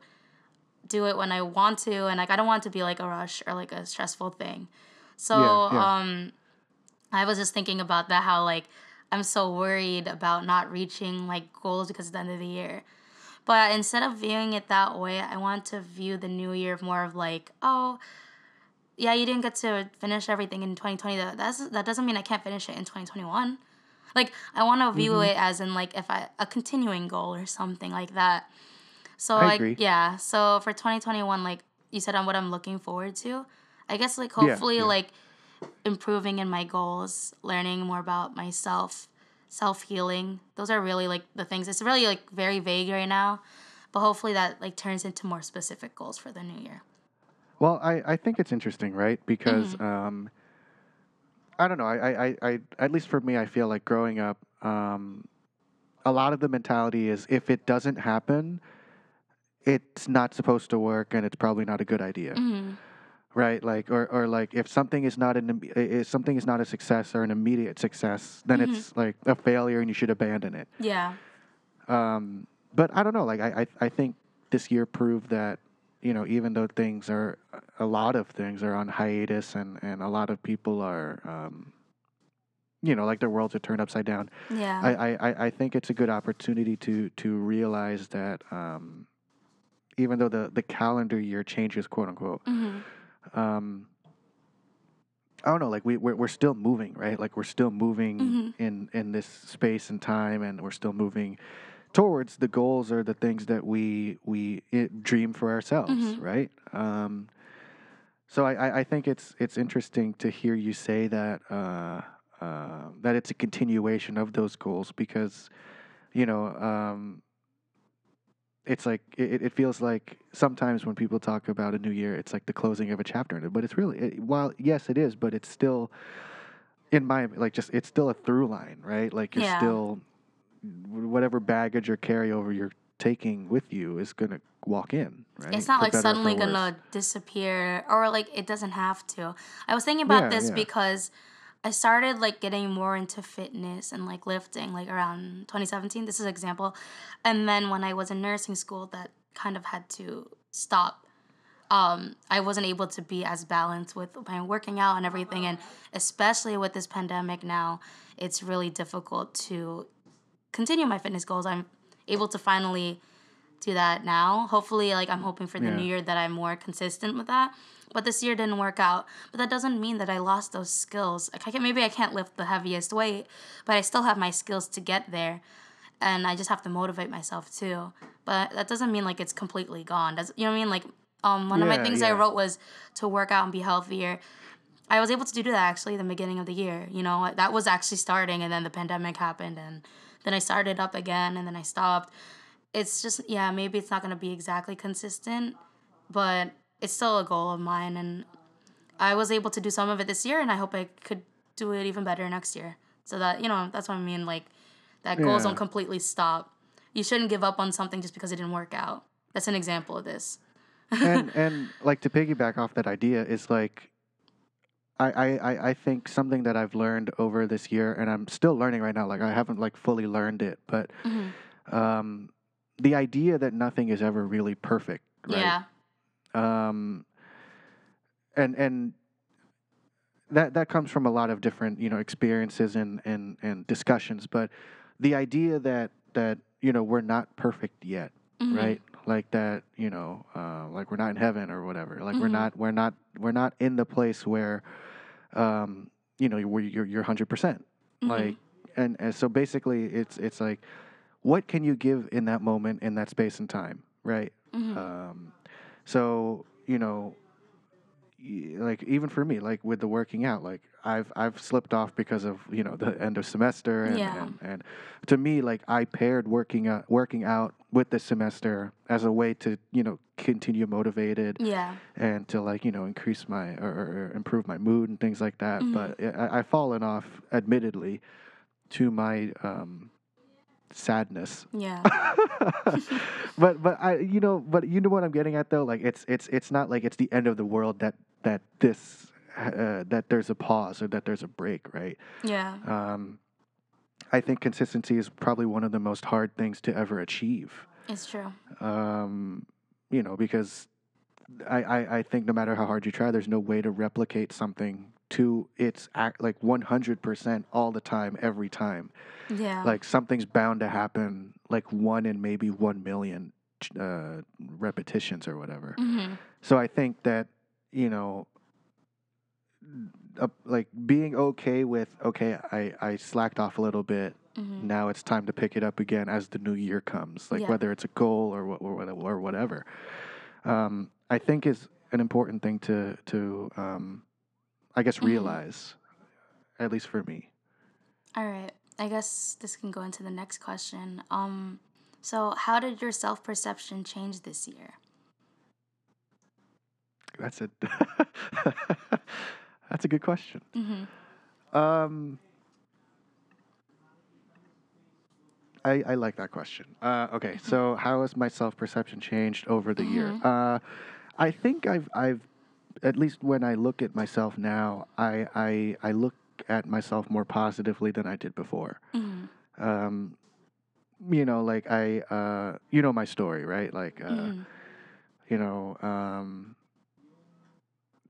do it when I want to, and like I don't want it to be like a rush or like a stressful thing. So Yeah, yeah. um, I was just thinking about that how like I'm so worried about not reaching like goals because it's the end of the year. But instead of viewing it that way, I want to view the new year more of like, oh, yeah, you didn't get to finish everything in 2020. That that's, that doesn't mean I can't finish it in 2021. Like I want to view Mhm. it as in like if I a continuing goal or something like that. So I like agree. yeah, so for 2021, like you said on what I'm looking forward to, I guess like Yeah, hopefully yeah. like improving in my goals, learning more about myself, self healing. Those are really like the things. It's really like very vague right now, but hopefully that like turns into more specific goals for the new year. Well, I, I think it's interesting, right? Because Mhm. um, I don't know. I, I, I, I at least for me, I feel like growing up, um, a lot of the mentality is if it doesn't happen, it's not supposed to work, and it's probably not a good idea, hmm right? Like, or, or like if something is not an if something is not a success or an immediate success, then Mhm. it's like a failure, and you should abandon it. Yeah. Um, but I don't know. Like I, I, I think this year proved that you know even though things are a lot of things are on hiatus and and a lot of people are um, you know like their worlds are turned upside down. Yeah. I, I, I- think it's a good opportunity to to realize that um, even though the the calendar year changes, quote unquote. hmm Um, I don't know, like we we're, we're still moving, right? Like we're still moving Mhm. in in this space and time, and we're still moving towards the goals or the things that we we i dream for ourselves, Mhm. right? Um, so I, I, I think it's it's interesting to hear you say that uh, uh, that it's a continuation of those goals because you know um, it's like it, it feels like sometimes when people talk about a new year it's like the closing of a chapter in it but it's really it, while yes it is but it's still in my like just it's still a through line right like you're Yeah. still whatever baggage or carryover you're taking with you is gonna walk in right It's not For like better or for suddenly gonna disappear or like it doesn't have to. I was thinking about Yeah, this yeah. because I started like getting more into fitness and like lifting like around 2017. This is an example. And then when I was in nursing school that kind of had to stop. Um, I wasn't able to be as balanced with my working out and everything and especially with this pandemic now, it's really difficult to continue my fitness goals. I'm able to finally do that now. Hopefully, like I'm hoping for the Yeah. new year that I'm more consistent with that. But this year didn't work out. But that doesn't mean that I lost those skills. Like I can, maybe I can't lift the heaviest weight, but I still have my skills to get there, and I just have to motivate myself too. But that doesn't mean like it's completely gone. Does you know what I mean? Like um, one of my Yeah, things I wrote was to work out and be healthier. I was able to do that actually in the beginning of the year. You know, that was actually starting, and then the pandemic happened, and then I started up again, and then I stopped. It's just yeah, maybe it's not gonna be exactly consistent, but it's still a goal of mine, and I was able to do some of it this year, and I hope I could do it even better next year. So that you know, that's what I mean. Like that goals Yeah. don't completely stop. You shouldn't give up on something just because it didn't work out. That's an example of this. and and like to piggyback off that idea is like I, I, I- think something that I've learned over this year and I'm still learning right now, like I haven't like fully learned it, but Mhm. um the idea that nothing is ever really perfect, right? Yeah. um, and and that that comes from a lot of different you know experiences and and and discussions but the idea that that you know we're not perfect yet Mhm. right like that you know uh, like we're not in heaven or whatever like we're Mhm. not we're not we're not in the place where um you know where you're you're 100% Mhm. like and, and so basically it's it's like what can you give in that moment in that space and time right Mhm. um, so you know, like even for me, like with the working out, like I've I've slipped off because of you know the end of semester, and Yeah. and, and to me, like I paired working out working out with the semester as a way to you know continue motivated yeah. and to like you know increase my or, or improve my mood and things like that. Mhm. But I, I've fallen off, admittedly, to my um, sadness Yeah. but but I you know but you know what I'm getting at though like it's it's it's not like it's the end of the world that that this uh, that there's a pause or that there's a break right Yeah. um I think consistency is probably one of the most hard things to ever achieve It's true. um you know because I, I I think no matter how hard you try there's no way to replicate something to its act like 100% all the time every time Yeah. like something's bound to happen like one in maybe 1 million uh, repetitions or whatever hmm so i think that you know uh, like being okay with okay i i slacked off a little bit hmm now it's time to pick it up again as the new year comes like Yeah. whether it's a goal or what or whatever, or whatever um i think is an important thing to to um i guess Mhm. realize at least for me All right. I guess this can go into the next question. Um, so how did your self perception change this year? That's a that's a good question. hmm Um, I I like that question. Uh, okay, so how has my self perception changed over the year? Mhm. Uh, I think I've I've at least when I look at myself now, I I I look at myself more positively than I did before. hmm Um, you know, like I uh, you know my story, right? Like uh, hmm you know, um,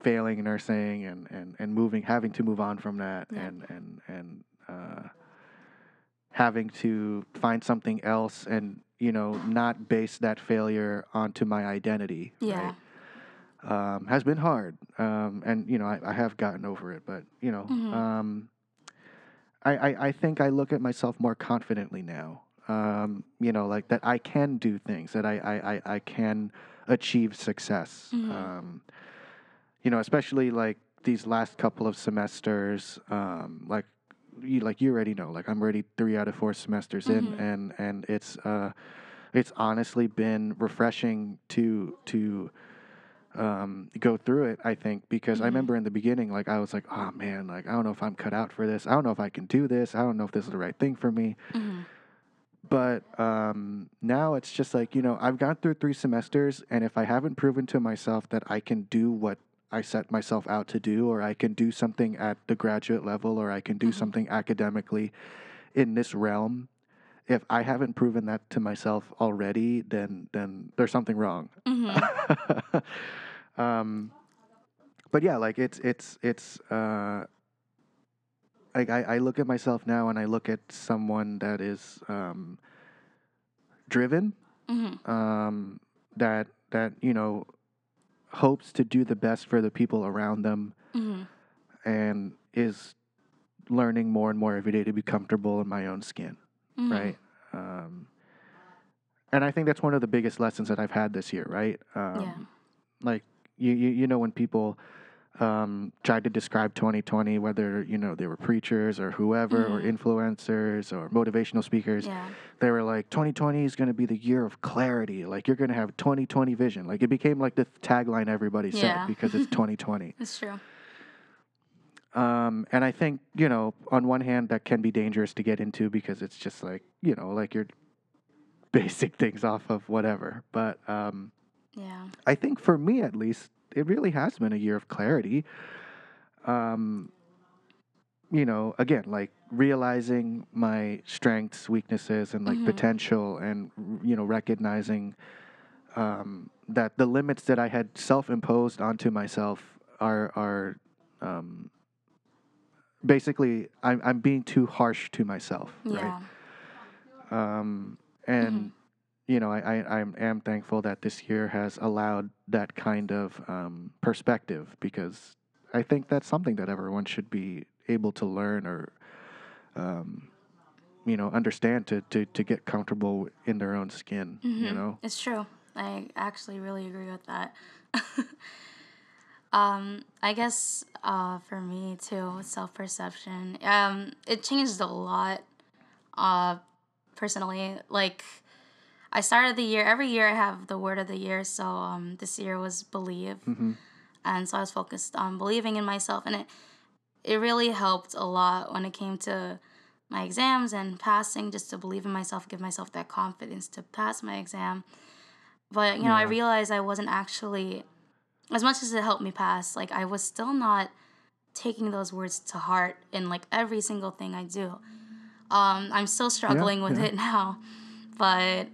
failing nursing and, and, and moving, having to move on from that Yeah. and, and, and, uh, having to find something else and, you know, not base that failure onto my identity. Yeah. Right? Um, has been hard. Um, and, you know, I, I have gotten over it, but, you know, Mhm. um, I, I, I think I look at myself more confidently now. Um, you know, like that I can do things, that I, I, I, I can achieve success. Mhm. Um, you know, especially like these last couple of semesters, um, like you like you already know, like I'm already three out of four semesters Mhm. in, and and it's uh, it's honestly been refreshing to to um, go through it. I think because I Mhm. remember in the beginning, like I was like, oh man, like I don't know if I'm cut out for this. I don't know if I can do this. I don't know if this is the right thing for me hmm but um, now it's just like you know i've gone through three semesters and if i haven't proven to myself that i can do what i set myself out to do or i can do something at the graduate level or i can do Mhm. something academically in this realm. If i haven't proven that to myself already then then there's something wrong. Hmm um, but yeah, like it's it's it's uh, like I, I look at myself now and I look at someone that is um, driven, hmm um, that that you know hopes to do the best for the people around them, hmm and is learning more and more every day to be comfortable in my own skin, hmm right? Um, and I think that's one of the biggest lessons that I've had this year, right? Um, yeah. like you, you you know when people um, tried to describe 2020 whether you know they were preachers or whoever or Mhm. influencers or motivational speakers Yeah. they were like 2020 is going to be the year of clarity like you're going to have 2020 vision like it became like the tagline everybody said because it's 2020 It's true. um, and I think you know on one hand that can be dangerous to get into because it's just like you know like you're basing things off of whatever but um, Yeah. I think for me at least, it really has been a year of clarity. Um, you know, again, like realizing my strengths, weaknesses, and like Mhm. potential, and you know, recognizing um, that the limits that I had self-imposed onto myself are are um, basically I'm I'm being too harsh to myself, right? Um, and you know I, I I am thankful that this year has allowed that kind of um, perspective because I think that's something that everyone should be able to learn or um, you know understand to, to to get comfortable in their own skin you Mhm. know It's true. I actually really agree with that. um, I guess uh, for me too, self perception. Um, it changed a lot. Uh, personally, like I started the year. Every year I have the word of the year. So um, this year was believe, hmm and so I was focused on believing in myself, and it it really helped a lot when it came to my exams and passing. Just to believe in myself, give myself that confidence to pass my exam. But you know, I realized I wasn't actually as much as it helped me pass. Like I was still not taking those words to heart in like every single thing I do. Um, I'm still struggling with yeah. it now, but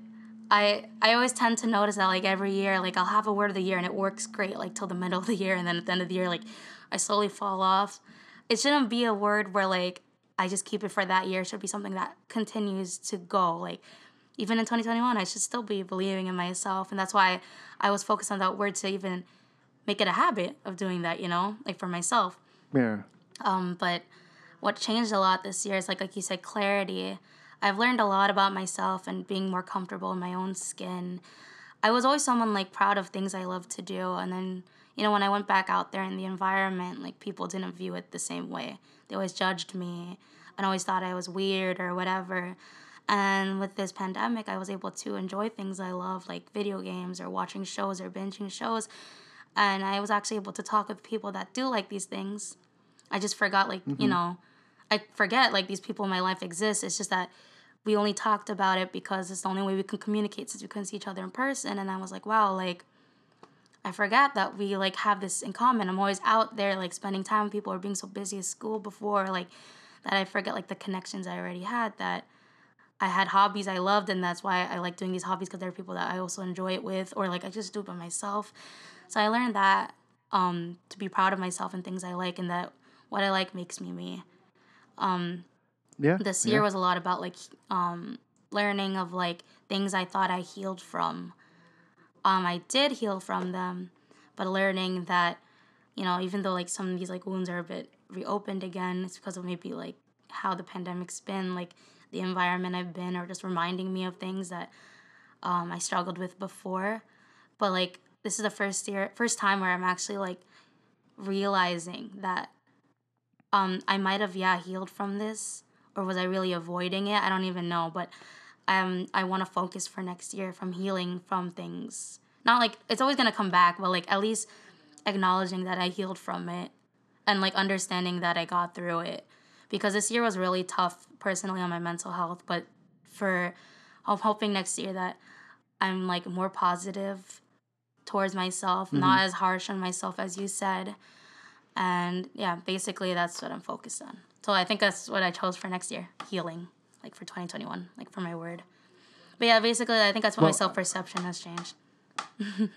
I I always tend to notice that like every year, like I'll have a word of the year and it works great like till the middle of the year, and then at the end of the year, like I slowly fall off. It shouldn't be a word where like I just keep it for that year. It should be something that continues to go. Like even in 2021, I should still be believing in myself, and that's why I was focused on that word to even make it a habit of doing that. You know, like for myself. yeah Um, but what changed a lot this year is like like you said, clarity. I've learned a lot about myself and being more comfortable in my own skin. I was always someone like proud of things I love to do, and then you know when I went back out there in the environment, like people didn't view it the same way. They always judged me and always thought I was weird or whatever. And with this pandemic, I was able to enjoy things I love, like video games or watching shows or binging shows. And I was actually able to talk with people that do like these things. I just forgot, like, you mm-hmm. know, I forget, like, these people in my life exist. It's just that we only talked about it because it's the only way we can communicate since we couldn't see each other in person. And I was like, wow, like, I forgot that we, like, have this in common. I'm always out there, like, spending time with people or being so busy at school before, like, that I forget, like, the connections I already had that I had hobbies I loved, and that's why I like doing these hobbies because there are people that I also enjoy it with, or like I just do it by myself. So I learned that um, to be proud of myself and things I like, and that what I like makes me me. Um, yeah this yeah. year was a lot about like um, learning of like things I thought I healed from. Um, I did heal from them, but learning that you know even though like some of these like wounds are a bit reopened again, it's because of maybe like how the pandemic's been, like the environment I've been, or just reminding me of things that um, I struggled with before. But like this is the first year, first time where I'm actually like realizing that um, I might have yeah healed from this, or was I really avoiding it? I don't even know. But um, I want to focus for next year from healing from things. Not like it's always gonna come back, but like at least acknowledging that I healed from it, and like understanding that I got through it. Because this year was really tough personally on my mental health, but for I'm hoping next year that I'm like more positive towards myself, not as harsh on myself as you said. And yeah, basically that's what I'm focused on. So I think that's what I chose for next year, healing, like for 2021, like for my word. But yeah, basically I think that's what my self perception has changed.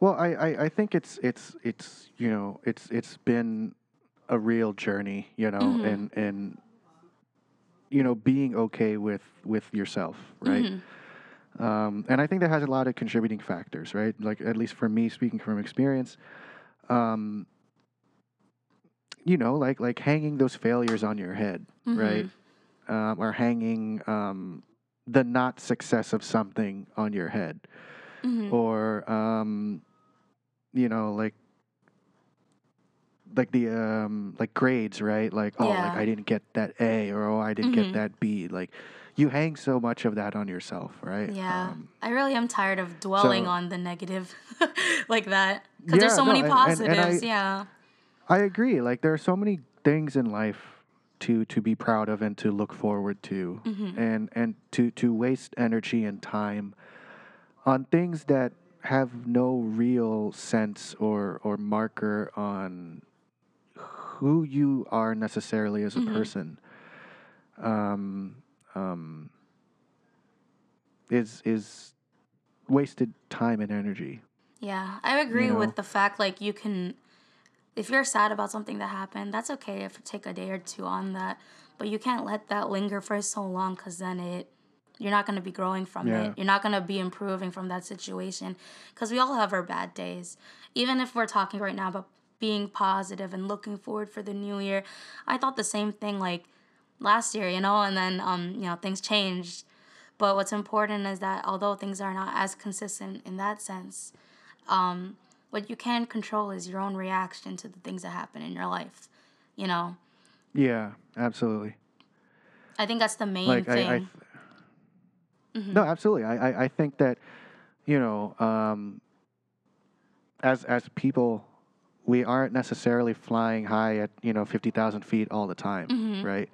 Well, I, I, I think it's it's it's you know it's it's been a real journey, you know, Mhm. and and you know being okay with with yourself, right? Mhm. Um, and I think that has a lot of contributing factors, right? Like at least for me, speaking from experience, um, you know, like like hanging those failures on your head, right? Um, or hanging um, the not success of something on your head Mhm. or um, you know like like the um like grades right like oh Yeah. like i didn't get that a or oh i didn't Mhm. get that b like you hang so much of that on yourself right Yeah. um, I really am tired of dwelling so- on the negative like that. Because there's so no, many and- and- and positives. I- yeah. I agree like there are so many things in life to to be proud of and to look forward to Mhm. and and to to waste energy and time on things that have no real sense or or marker on who you are necessarily as a Mhm. person um, um, is is wasted time and energy. Yeah, I agree know? with the fact like you can if you're sad about something that happened, that's okay if you take a day or two on that, but you can't let that linger for so long cuz then it you're not going to be growing from Yeah. it. You're not going to be improving from that situation cuz we all have our bad days. Even if we're talking right now about being positive and looking forward for the new year, I thought the same thing like last year, you know, and then um, you know, things changed. But what's important is that although things are not as consistent in that sense, um, what you can control is your own reaction to the things that happen in your life. You know, Yeah, absolutely. I think that's the main like thing. I, I th- no, absolutely. I, I, I think that you know, um, as as people, we aren't necessarily flying high at you know fifty thousand feet all the time, Mhm. right?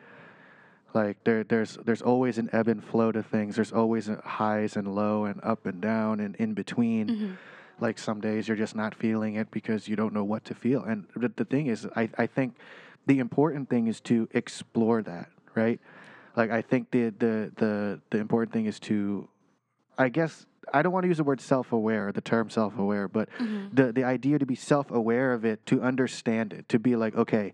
Like there there's there's always an ebb and flow to things. There's always a highs and low and up and down and in between. Mhm. Like some days you're just not feeling it because you don't know what to feel. And the, the thing is, I, I think the important thing is to explore that, right? Like I think the the the the important thing is to, I guess I don't want to use the word self-aware, the term self-aware, but Mhm. the the idea to be self-aware of it, to understand it, to be like, okay,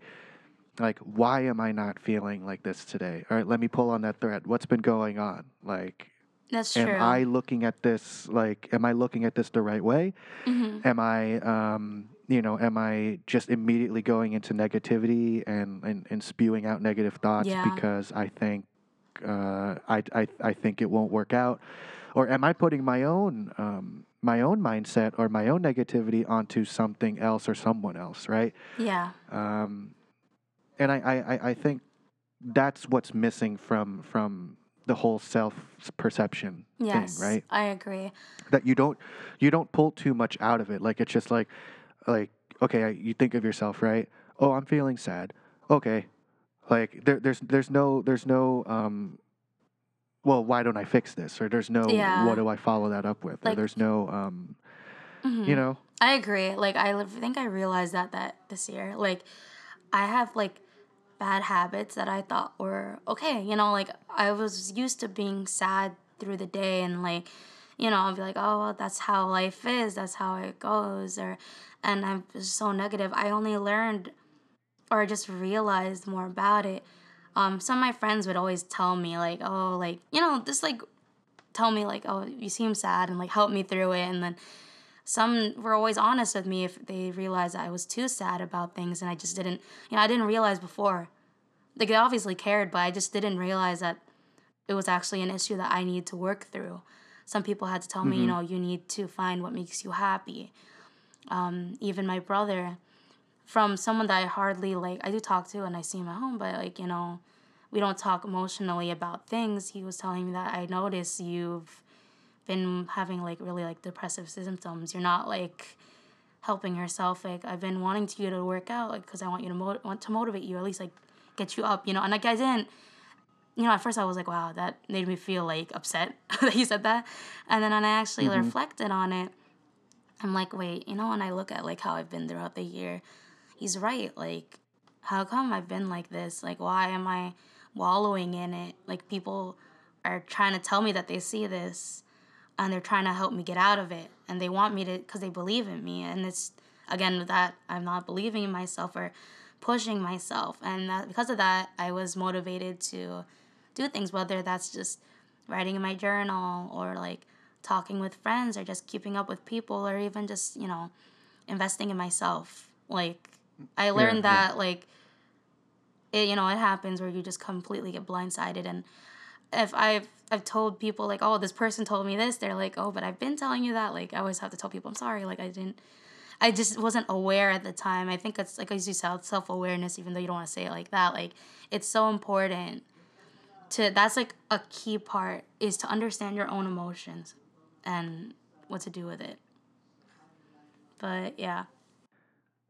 like why am I not feeling like this today? All right, let me pull on that thread. What's been going on? Like That's am true. I looking at this like am I looking at this the right way? Mhm. Am I um you know, am I just immediately going into negativity and, and, and spewing out negative thoughts Yeah. because I think uh, I, I I think it won't work out, or am I putting my own um, my own mindset or my own negativity onto something else or someone else, right? Yeah. Um, and I, I, I- I think that's what's missing from from the whole self perception Yes. thing, right? I agree. That you don't you don't pull too much out of it. Like it's just like like okay, I- you think of yourself, right? Oh, I'm feeling sad. Okay, like there, there's there's no there's no um. Well, why don't I fix this? Or there's no Yeah. what do I follow that up with? or there's no um. Mhm. You know. I agree. Like I think I realized that that this year. Like I have like bad habits that I thought were okay. You know, like I was used to being sad through the day and like, you know, I'll be like, oh, well, that's how life is. That's how it goes. Or, and I'm so negative. I only learned or just realized more about it. Um, some of my friends would always tell me like, oh, like you know, just like tell me like, oh, you seem sad and like help me through it, and then some were always honest with me if they realized I was too sad about things and I just didn't, you know, I didn't realize before. Like they obviously cared, but I just didn't realize that it was actually an issue that I needed to work through. Some people had to tell me, you know, you need to find what makes you happy. Um, even my brother, from someone that I hardly like, I do talk to and I see him at home, but like, you know, we don't talk emotionally about things. He was telling me that I notice you've been having like really like depressive symptoms. You're not like helping yourself. Like I've been wanting to you to work out, like because I want you to mo- want to motivate you, at least like get you up, you know. And like I didn't, you know, at first I was like, wow, that made me feel like upset that he said that. And then when I actually mm-hmm. reflected on it, I'm like, wait, you know, when I look at like how I've been throughout the year, he's right. Like, how come I've been like this? Like, why am I wallowing in it? Like, people are trying to tell me that they see this and they're trying to help me get out of it. And they want me to, because they believe in me. And it's, again, that I'm not believing in myself or pushing myself. And that, because of that, I was motivated to do things, whether that's just writing in my journal or like talking with friends or just keeping up with people or even just, you know, investing in myself. Like, I learned yeah. that, like, it, you know, it happens where you just completely get blindsided. And if I've, I've told people, like, oh, this person told me this, they're like, oh, but I've been telling you that. Like, I always have to tell people, I'm sorry. Like, I didn't, I just wasn't aware at the time. I think it's, like, as you said, self awareness, even though you don't want to say it like that. Like, it's so important to, that's like a key part, is to understand your own emotions and what to do with it. But yeah.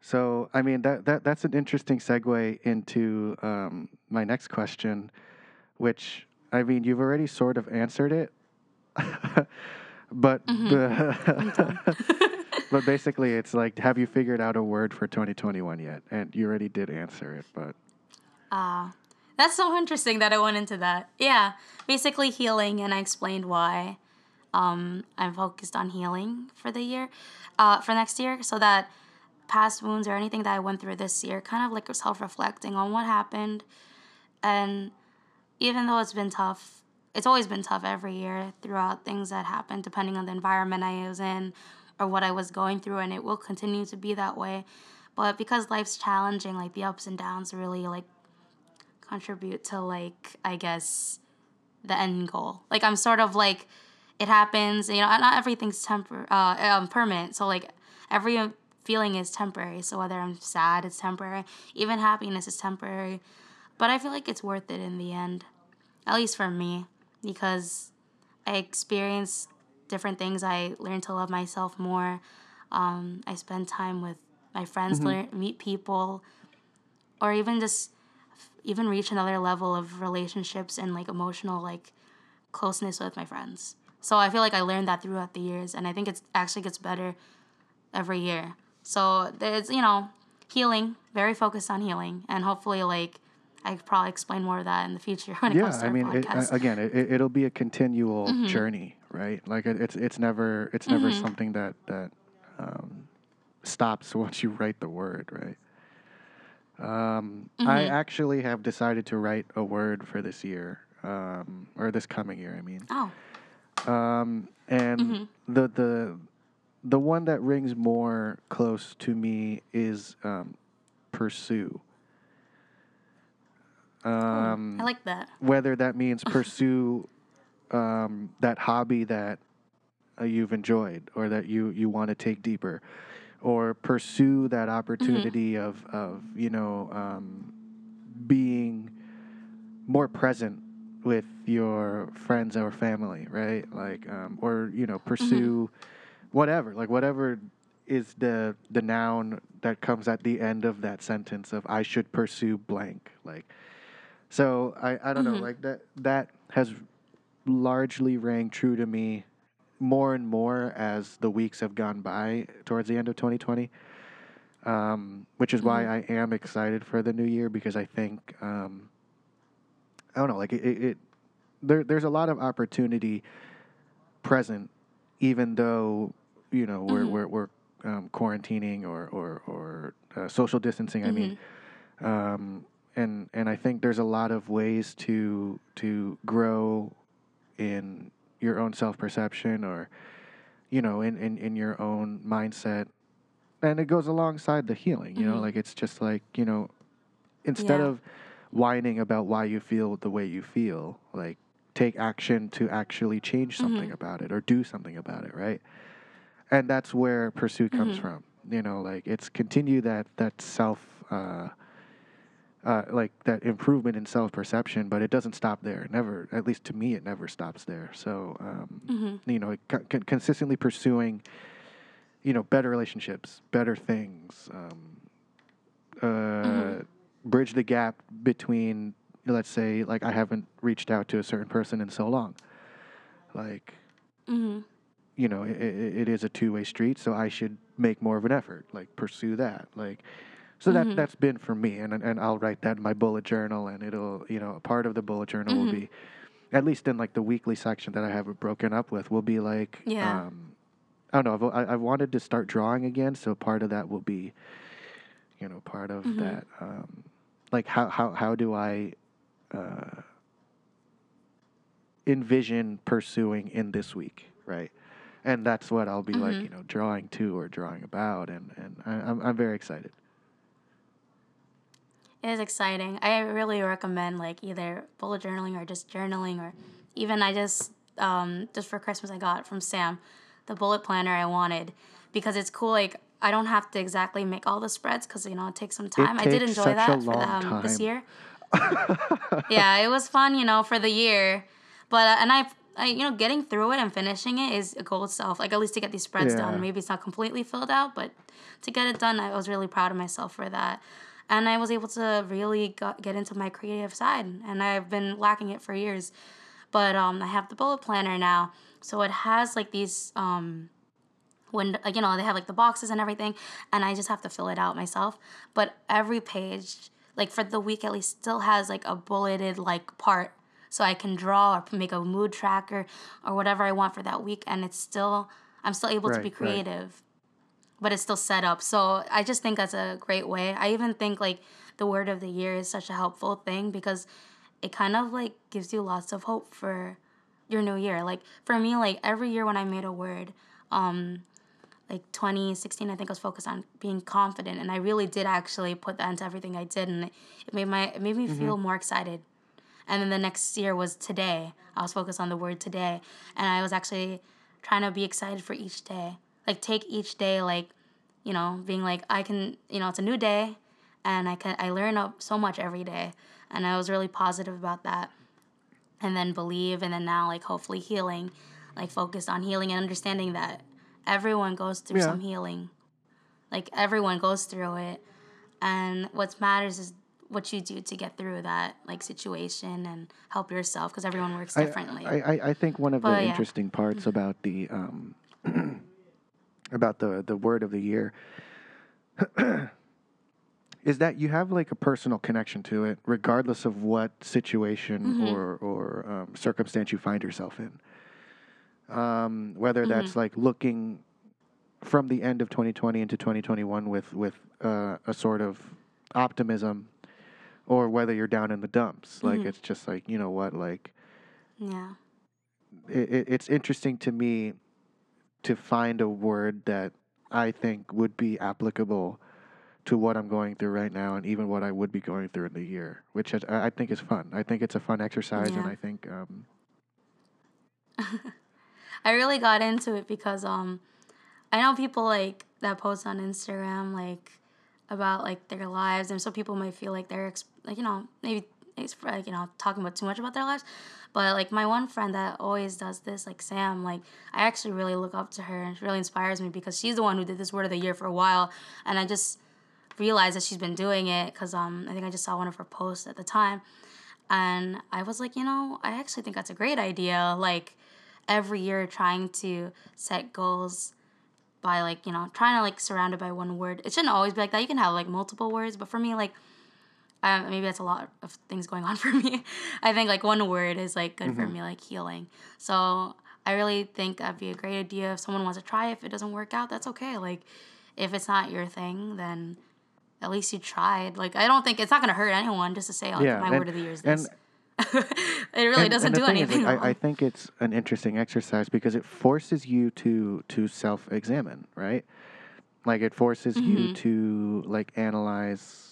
So, I mean, that, that that's an interesting segue into um, my next question, which I mean, you've already sort of answered it, but but basically, it's like, have you figured out a word for 2021 yet? And you already did answer it, but Ah, that's so interesting that I went into that. Yeah, basically healing, and I explained why um, I'm focused on healing for the year, uh, for next year, so that past wounds or anything that I went through this year, kind of like self reflecting on what happened. And even though it's been tough, it's always been tough every year throughout things that happened, depending on the environment I was in or what I was going through, and it will continue to be that way. But because life's challenging, like the ups and downs really like contribute to like I guess the end goal. Like I'm sort of like it happens, you know, not everything's tempor- uh, um, permanent. So like every feeling is temporary. So whether I'm sad, it's temporary. Even happiness is temporary. But I feel like it's worth it in the end, at least for me, because I experienced different things. I learned to love myself more. Um, I spend time with my friends, learn meet people, or even just even reach another level of relationships and like emotional like closeness with my friends. So I feel like I learned that throughout the years, and I think it actually gets better every year. So it's you know healing, very focused on healing, and hopefully like I could probably explain more of that in the future when it yeah, comes to I mean, podcast. uh, again, it, it- it'll be a continual Mm-hmm. journey, right? Like it, it's it's never it's never something that that um, stops once you write the word, right? Um, I Mm-hmm. actually have decided to write a word for this year, um, or this coming year. I mean, oh, um, and Mm-hmm. the the the one that rings more close to me is um, pursue. Um, I like that. whether that means pursue um, that hobby that uh, you've enjoyed or that you, you want to take deeper or pursue that opportunity of, of you know um, being more present with your friends or family right? Like um, or you know pursue whatever like whatever is the the noun that comes at the end of that sentence of i should pursue blank like so I, I don't know, like that that has largely rang true to me more and more as the weeks have gone by towards the end of 2020. Um, which is why I am excited for the new year because I think um, I don't know, like it, it, it there there's a lot of opportunity present, even though you know we're we're, we're um, quarantining or or or uh, social distancing. I mean, um, and and I think there's a lot of ways to to grow in your own self perception or you know in, in in your own mindset. And it goes alongside the healing you know mm-hmm. like it's just like you know instead Yeah. of whining about why you feel the way you feel like take action to actually change something mm-hmm. about it or do something about it right? And that's where pursuit comes mm-hmm. from you know like it's continue that that self uh uh, like that improvement in self perception, but it doesn't stop there. Never, at least to me, it never stops there. So, um, you know, con- consistently pursuing, you know, better relationships, better things, um, uh, bridge the gap between, let's say, like I haven't reached out to a certain person in so long. Like, Mm-hmm. you know, it, it, it is a two way street, so I should make more of an effort, like pursue that, like. So that that's been for me, and and I'll write that in my bullet journal, and it'll you know part of the bullet journal will be, at least in like the weekly section that I have it broken up with, will be like Yeah. um, I don't know. I've, I, I wanted to start drawing again, so part of that will be, you know, part of that. Um, like how how how do I uh, envision pursuing in this week, right? And that's what I'll be like, you know, drawing to or drawing about, and and I, I'm I'm very excited. It is exciting. I really recommend like either bullet journaling or just journaling or even I just um just for Christmas I got from Sam the bullet planner I wanted because it's cool like I don't have to exactly make all the spreads because you know it takes some time. I did enjoy that for the, um, this year. yeah, it was fun, you know, for the year, but uh, and I, I, you know, getting through it and finishing it is a goal itself. Like at least to get these spreads Yeah. done. Maybe it's not completely filled out, but to get it done, I was really proud of myself for that. And I was able to really got, get into my creative side, and I've been lacking it for years. But um, I have the bullet planner now, so it has like these um, when you know they have like the boxes and everything, and I just have to fill it out myself. But every page, like for the week at least, still has like a bulleted like part, so I can draw or make a mood tracker or whatever I want for that week, and it's still I'm still able to be creative. right. But it's still set up. So I just think that's a great way. I even think like the word of the year is such a helpful thing because it kind of like gives you lots of hope for your new year. Like for me, like every year when I made a word, um, like 2016, I think I was focused on being confident, and I really did actually put that into everything I did, and it, it made my it made me feel more excited. And then the next year was today. I was focused on the word today, and I was actually trying to be excited for each day. Like take each day like, you know, being like I can, you know, it's a new day, and I can I learn up so much every day, and I was really positive about that. And then believe, and then now like hopefully healing, like focused on healing and understanding that everyone goes through Yeah. some healing. Like everyone goes through it, and what matters is what you do to get through that like situation and help yourself because everyone works differently. I, I, I think one of the yeah. interesting parts about the um, about the the word of the year is that you have like a personal connection to it, regardless of what situation Mm-hmm. or or um, circumstance you find yourself in. Um, whether Mm-hmm. that's like looking from the end of 2020 into 2021 with with uh, a sort of optimism, or whether you're down in the dumps, like Mhm. it's just like you know what, like yeah. it, it, it's interesting to me to find a word that I think would be applicable to what I'm going through right now, and even what I would be going through in the year, which I I think is fun. I think it's a fun exercise, and I think um, I really got into it because um I know people like that post on Instagram like about like their lives and some people might feel like they're ex- like you know maybe it's like you know talking about too much about their lives but like my one friend that always does this like Sam like I actually really look up to her and she really inspires me because she's the one who did this word of the year for a while and I just realized that she's been doing it because um I think I just saw one of her posts at the time and I was like, you know, I actually think that's a great idea. Like every year trying to set goals by like, you know, trying to like surround it by one word. It shouldn't always be like that. You can have like multiple words, but for me, like um, maybe that's a lot of things going on for me. I think like one word is like good for me, like healing. So I really think that'd be a great idea if someone wants to try. If it doesn't work out, that's okay. Like if it's not your thing, then at least you tried. Like I don't think it's not gonna hurt anyone just to say like Yeah, my and- word of the year is this. it really and- doesn't and do anything. like, I, I think it's an interesting exercise because it forces you to to self examine, right? Like it forces you Mhm. to like analyze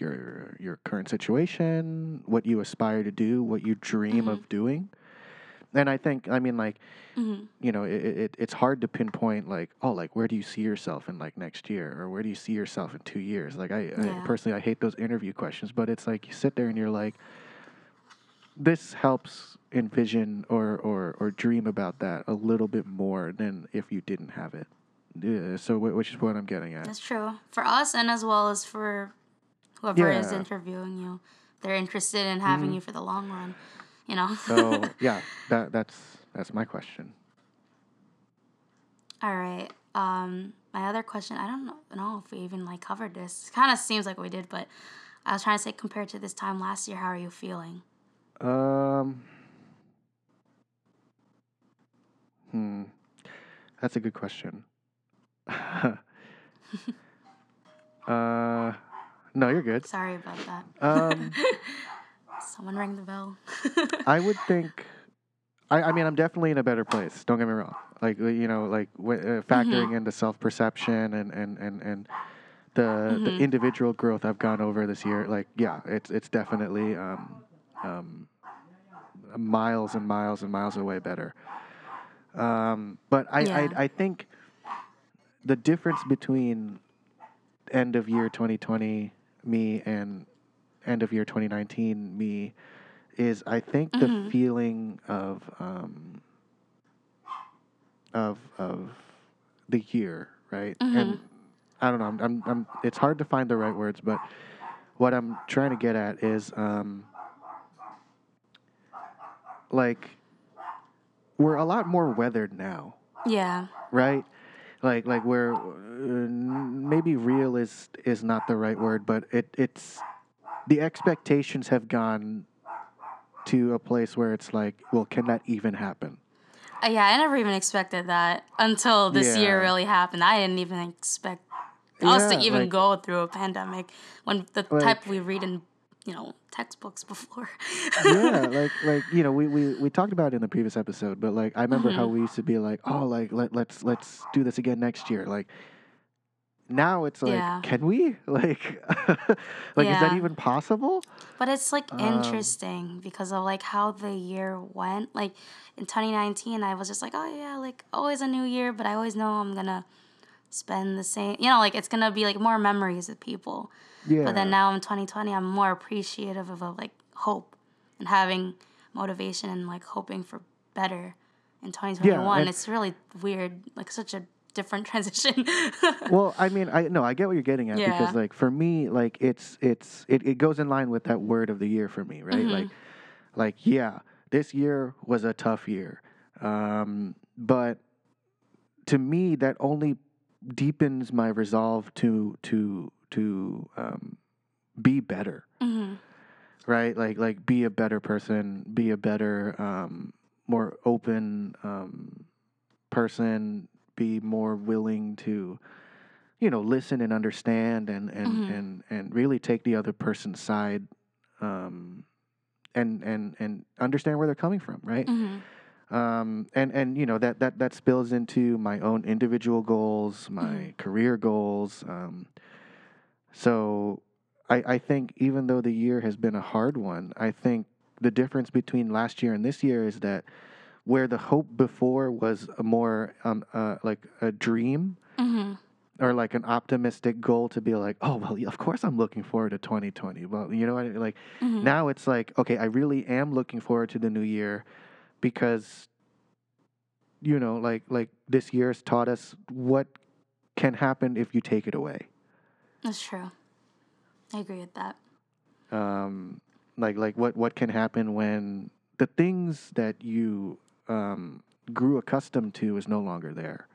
your your current situation, what you aspire to do, what you dream Mhm. of doing. And I think, I mean, like, Mhm. you know, it, it it's hard to pinpoint like, oh, like where do you see yourself in like next year, or where do you see yourself in two years? Like, I, I personally, I hate those interview questions, but it's like you sit there and you're like, this helps envision or or or dream about that a little bit more than if you didn't have it. Yeah, so which is what I'm getting at. That's true for us and as well as for whoever is Yeah. Mm-hmm. interviewing you. They're interested in having you for the long run. You know. So yeah, that that's that's my question. All right. Um, my other question, I don't know, know if we even like covered this. Kind of seems like we did, but I was trying to say compared to this time last year, how are you feeling? Um. Hmm. That's a good question. uh, no, you're good. Sorry about that. Um, Someone rang the bell. I would think. I, I mean, I'm definitely in a better place. Don't get me wrong. Like uh, you know, like w- uh, factoring into self perception and and and and the the Mhm. individual growth I've gone over this year. Like, yeah, it's it's definitely um, um, miles and miles and miles away better. Um, but I, Yeah. I I think the difference between end of year 2020 me and end of year 2019 me is I think the Mhm. feeling of um, of of the year, right? And I don't know. I'm, I'm, I'm. It's hard to find the right words, but what I'm trying to get at is um, like we're a lot more weathered now, Yeah. right? Like like we're uh, maybe real is is not the right word, but it it's the expectations have gone to a place where it's like, well, can that even happen? Uh, yeah, I never even expected that until this year really happened. I didn't even expect us to even like- go through a pandemic when the Like- type we read in, you know, textbooks before. yeah, like like you know, we, we we talked about it in the previous episode, but like I remember how Mm-hmm. we used to be like, oh, like let let's let's do this again next year. Like now it's like, Yeah. can we? Like, like is that even possible? But it's like Um, interesting because of like how the year went. Like in 2019, I was just like, oh yeah, like always a new year, but I always know I'm gonna spend the same. You know, like it's gonna be like more memories with people. Yeah. But then now in 2020, I'm more appreciative of, uh, like hope and having motivation and like hoping for better. In 2021, and- it's really weird, like such a different transition. well, I mean, I no, I get what you're getting at Yeah. because like for me, like it's it's it, it goes in line with that word of the year for me, right? Mm-hmm. Like like yeah, this year was a tough year. Um, but to me that only deepens my resolve to to to um, be better. hmm right? Like like be a better person, be a better, um, more open um, person, be more willing to, you know, listen and understand and and Mhm. and and really take the other person's side, um, and and and understand where they're coming from, right? hmm um, and and you know that that that spills into my own individual goals, my Mhm. career goals. Um, so I I think even though the year has been a hard one, I think the difference between last year and this year is that where the hope before was a more um uh, like a dream hmm or like an optimistic goal to be like, oh well, of course I'm looking forward to 2020. Well, you know what? I mean? Like hmm now it's like, okay, I really am looking forward to the new year because you know, like like this year has taught us what can happen if you take it away. That's true. I agree with that. Um like like what what can happen when the things that you um grew accustomed to is no longer there.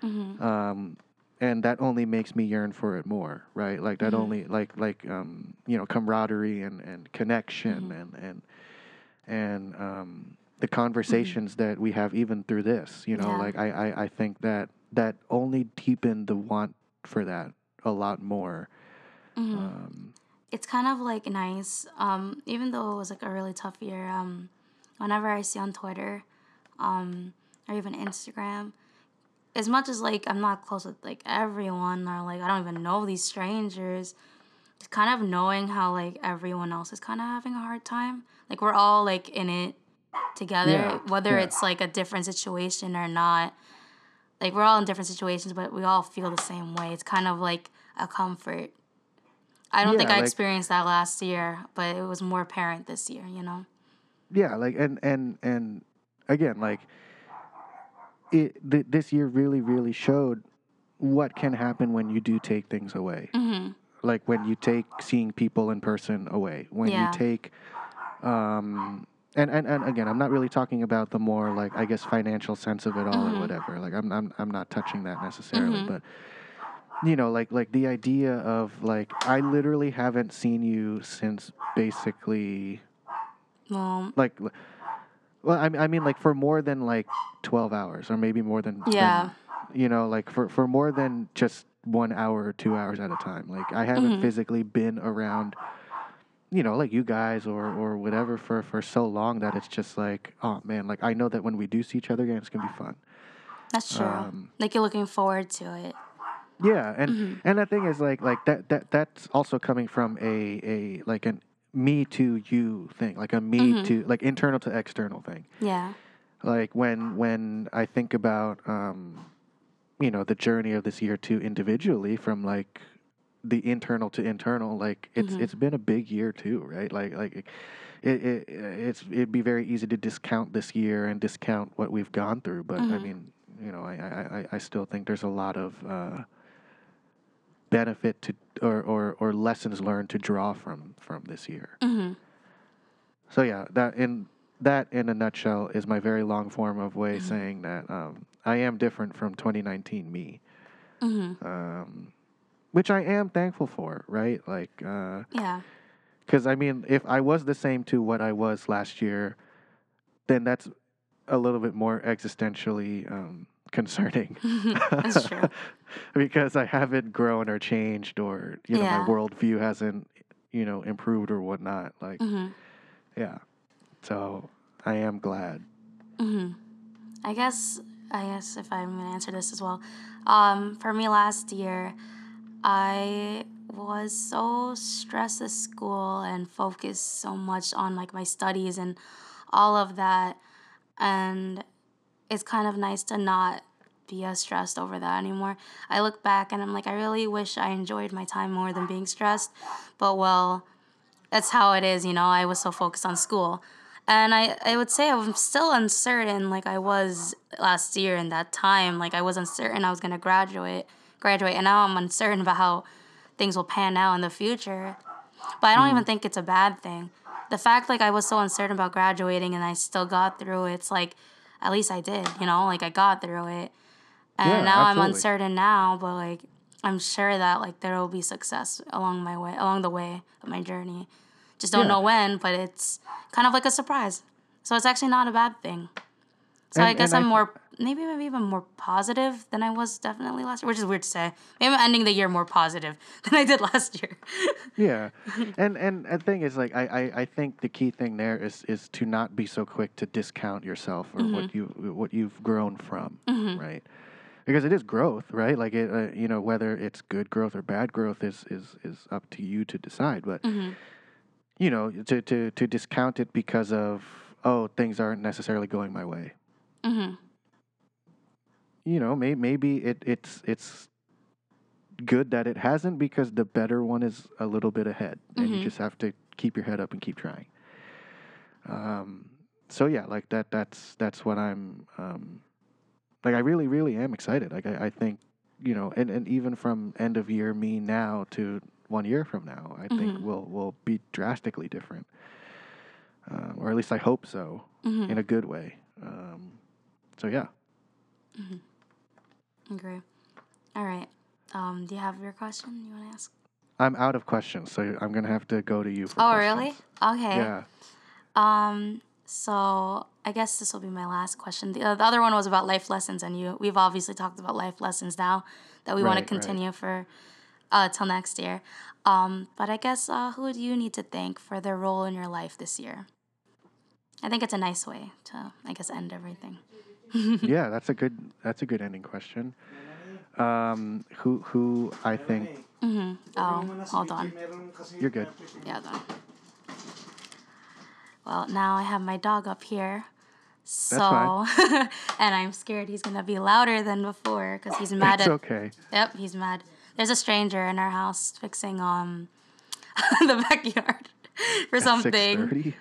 hmm um, and that only makes me yearn for it more, right? Like that Mhm. only like like um, you know camaraderie and and connection Mhm. and and and um, the conversations that we have even through this, you know, Yeah. like I, I I think that that only deepened the want for that a lot more. hmm Um, it's kind of like nice um even though it was like a really tough year um whenever i see on twitter um or even instagram as much as like i'm not close with like everyone or like i don't even know these strangers just kind of knowing how like everyone else is kind of having a hard time like we're all like in it together Yeah, whether yeah. it's like a different situation or not like we're all in different situations but we all feel the same way it's kind of like a comfort I don't think I like- experienced that last year, but it was more apparent this year, you know? yeah, like and and and again, like it th- this year really really showed what can happen when you do take things away. hmm like when you take seeing people in person away when Yeah. you take um and, and and again i'm not really talking about the more like i guess financial sense of it all Mhm. or whatever like i'm i'm, I'm not touching that necessarily Mhm. but you know like like the idea of like i literally haven't seen you since basically Well, like well i, I mean like for more than like 12 hours or maybe more than than- Yeah. you know like for for more than just one hour or two hours at a time like i haven't Mhm. physically been around you know like you guys or or whatever for for so long that it's just like oh man like i know that when we do see each other again it's gonna be fun that's true. Um, like you're looking forward to it. yeah and Mhm. and the thing is like like that that that's also coming from a a like an me to you thing like a me Mhm. to like internal to external thing Yeah. like when when I think about um, you know the journey of this year too individually from like the internal to internal like it's Mhm. it's been a big year too right like like it, it it's it'd be very easy to discount this year and discount what we've gone through but I Mhm. mean you know I, I I- I still think there's a lot of uh, benefit to or, or or lessons learned to draw from from this year hmm so yeah, that in that in a nutshell is my very long form of way Mm-hmm. saying that um, I am different from 2019 me, Mm-hmm. um, which I am thankful for, right? Like, because Yeah. Because I mean, if I was the same to what I was last year, then that's a little bit more existentially um, concerning. That's true. because I haven't grown or changed, or you know, Yeah. my worldview hasn't, you know, improved or whatnot. Like, hmm yeah. So I am glad. hmm I guess I guess if I'm gonna answer this as well, um, for me last year, I was so stressed at school and focused so much on like my studies and all of that, and it's kind of nice to not be as stressed over that anymore. I look back and I'm like, I really wish I enjoyed my time more than being stressed, but well, that's how it is, you know. I was so focused on school. And I, I would say I'm still uncertain like I was last year in that time. Like I was uncertain I was gonna graduate graduate and now I'm uncertain about how things will pan out in the future. But I don't even mm. think it's a bad thing. The fact like I was so uncertain about graduating and I still got through it, it's like at least I did, you know, like I got through it. And Yeah, now I'm uncertain now, but like I'm sure that like there will be success along my way along the way of my journey. Just don't Yeah. know when, but it's kind of like a surprise. So it's actually not a bad thing. So I guess I I'm th- more maybe maybe even more positive than I was definitely last year, which is weird to say. Maybe I'm ending the year more positive than I did last year. Yeah, and and the thing is, like, I, I, I think the key thing there is is to not be so quick to discount yourself or Mm-hmm. what you what you've grown from, right? Because it is growth, right? Like it, uh, you know, whether it's good growth or bad growth is is is up to you to decide. But hmm you know, to to to discount it because of oh things aren't necessarily going my way. Hmm You know, may, maybe it it's it's good that it hasn't because the better one is a little bit ahead, and you Mhm. just have to keep your head up and keep trying. Um, so yeah, like that. That's that's what I'm. Um, like I really, really am excited. Like I, I think, you know, and, and even from end of year me now to one year from now, I think Mhm. will will be drastically different, uh, or at least I hope so, hmm in a good way. Um, so yeah. Agree. All right. Um, do you have your question you want to ask? I'm out of questions, so I'm gonna have to go to you for. Oh, questions. really? Okay. Yeah. Um, so I guess this will be my last question. The, uh, the other one was about life lessons, and you we've obviously talked about life lessons now that we want Right, to right. continue for uh, till next year. Um, but I guess uh, who do you need to thank for their role in your life this year? I think it's a nice way to, I guess, end everything. yeah, that's a good that's a good ending question. Um, who who I think hmm Oh, hold on. you're good. Yeah. Well, now I have my dog up here. So, and I'm scared he's gonna be louder than before because he's mad It's at okay. Yep, he's mad. There's a stranger in our house fixing um the backyard for Six something. thirty.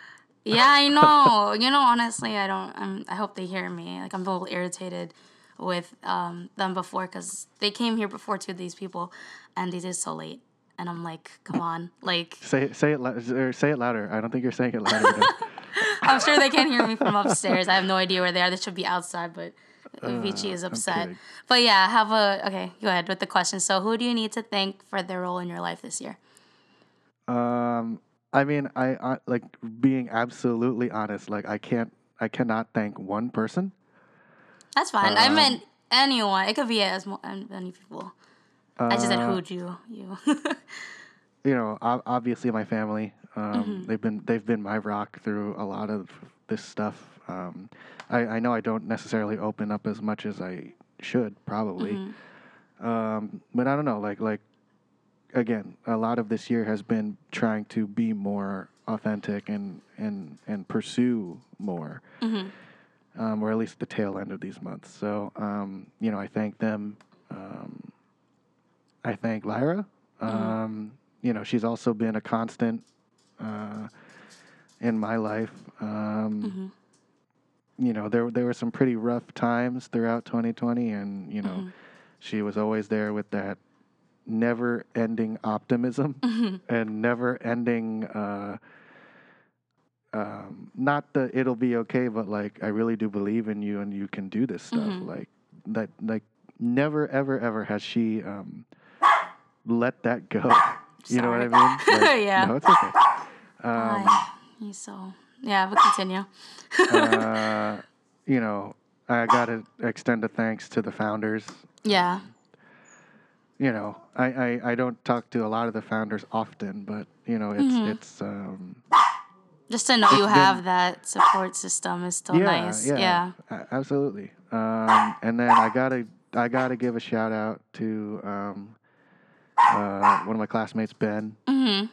Yeah, I know. you know, honestly, I don't. I'm, I hope they hear me. Like I'm a little irritated with um them before because they came here before two of these people, and they did so late. And I'm like, come on, like Say say it lou- or say it louder. I don't think you're saying it louder. I'm sure they can't hear me from upstairs. I have no idea where they are. They should be outside, but Vici is Uh, upset. But yeah, have a okay. Go ahead with the question. So, who do you need to thank for their role in your life this year? um, I mean, I, I like being absolutely honest. Like I can't, I cannot thank one person. That's fine. I Um, meant anyone. It could be as many people. I just said Uh, who'd you you. you know, obviously my family. Um, Mm-hmm. They've been they've been my rock through a lot of this stuff. Um, I, I know I don't necessarily open up as much as I should probably, Mm-hmm. um, but I don't know. Like like again, a lot of this year has been trying to be more authentic and and and pursue more, Mhm. um, or at least the tail end of these months. So um, you know, I thank them. Um, I thank Lyra. Um, you know, she's also been a constant uh, in my life. Um, Mhm. You know, there there were some pretty rough times throughout 2020, and you know, Mhm. she was always there with that never-ending optimism Mhm. and never-ending uh, um, not the it'll be okay, but like I really do believe in you and you can do this stuff. Mhm. Like that, like never ever ever has she um, let that go. you know what I mean? Like, Yeah. No, it's okay. Um, he's so yeah, but continue. uh, you know, I gotta extend a thanks to the founders. yeah. You know, I, I, I don't talk to a lot of the founders often, but you know, it's Mhm. it's um, Just to know you been- have that support system is still nice. Yeah. a- absolutely. Um, and then I gotta I gotta give a shout out to um, uh, one of my classmates, Ben. hmm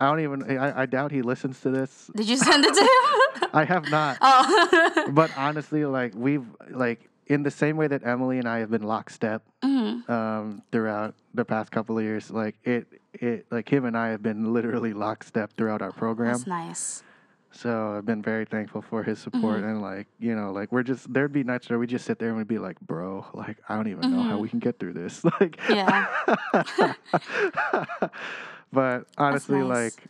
I don't even I, I doubt he listens to this. Did you send it to him? I have not. oh. but honestly, like we've like in the same way that Emily and I have been lockstep hmm um, throughout the past couple of years, like it it like him and I have been literally lockstep throughout our program. That's nice. So I've been very thankful for his support Mm-hmm. and like you know like we're just there'd be nights where we just sit there and we'd be like, bro, like I don't even know how Mhm. we can get through this. Like Yeah. but honestly, nice. like.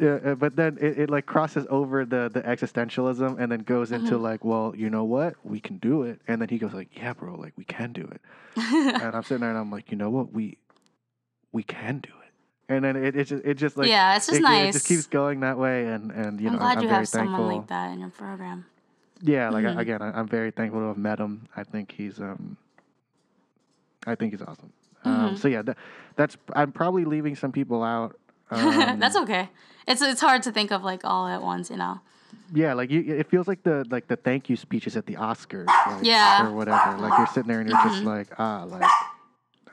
Yeah, uh, but then it, it like crosses over the the existentialism and then goes into Mhm. like, well, you know what, we can do it. And then he goes like, yeah, bro, like we can do it. and I'm sitting there and I'm like, you know what, we we can do it. And then it, it just it just like yeah, it's just it, nice. it just keeps going that way. And and you I'm know, glad I'm you very have thankful. someone like that in your program. Yeah, like Mhm. I, again, I, I'm very thankful to have met him. I think he's um, I think he's awesome. Um, Mhm. so yeah, that, that's I'm probably leaving some people out. Um, That's okay. It's it's hard to think of like all at once, you know. yeah, like you, it feels like the like the thank you speeches at the Oscars, like, Yeah. or whatever. Like you're sitting there and you're just Mhm. like, ah, like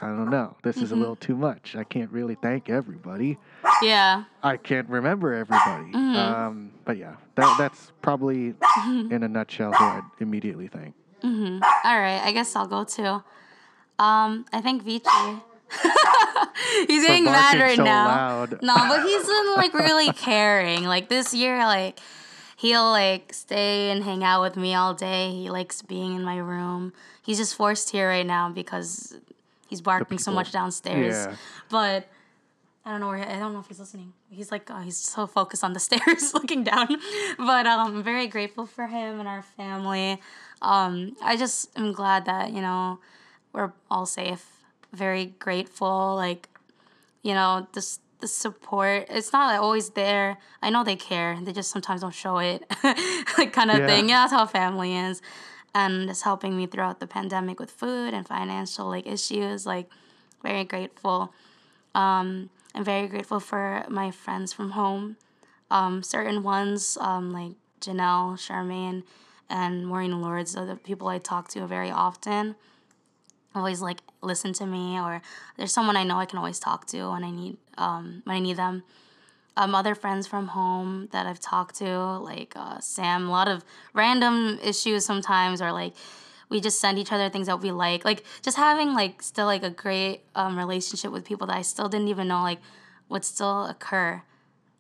I don't know, this is a Mhm. little too much. I can't really thank everybody. Yeah. I can't remember everybody. Mhm. Um, but yeah, that that's probably in a nutshell who I'd immediately thank. hmm All right, I guess I'll go too. Um, I think Vici. he's getting For mad right so now. loud. No, but he's been like really caring. Like this year, like he'll like stay and hang out with me all day. He likes being in my room. He's just forced here right now because he's barking so much downstairs. Yeah. But I don't know where I don't know if he's listening. He's like uh, he's so focused on the stairs looking down. But um, I'm very grateful for him and our family. Um, I just am glad that you know we're all safe. Very grateful. Like you know this the support. It's not like, always there. I know they care. They just sometimes don't show it, like kind of Yeah. thing. Yeah, that's how family is. And it's helping me throughout the pandemic with food and financial like issues. Like very grateful. Um, I'm very grateful for my friends from home. Um, certain ones, um, like Janelle, Charmaine, and Maureen Lords, are the people I talk to very often. Always like listen to me, or there's someone I know I can always talk to when I need um, when I need them. Um, other friends from home that I've talked to, like uh, Sam, a lot of random issues sometimes, or like we just send each other things that we like. Like just having like still like a great um, relationship with people that I still didn't even know like would still occur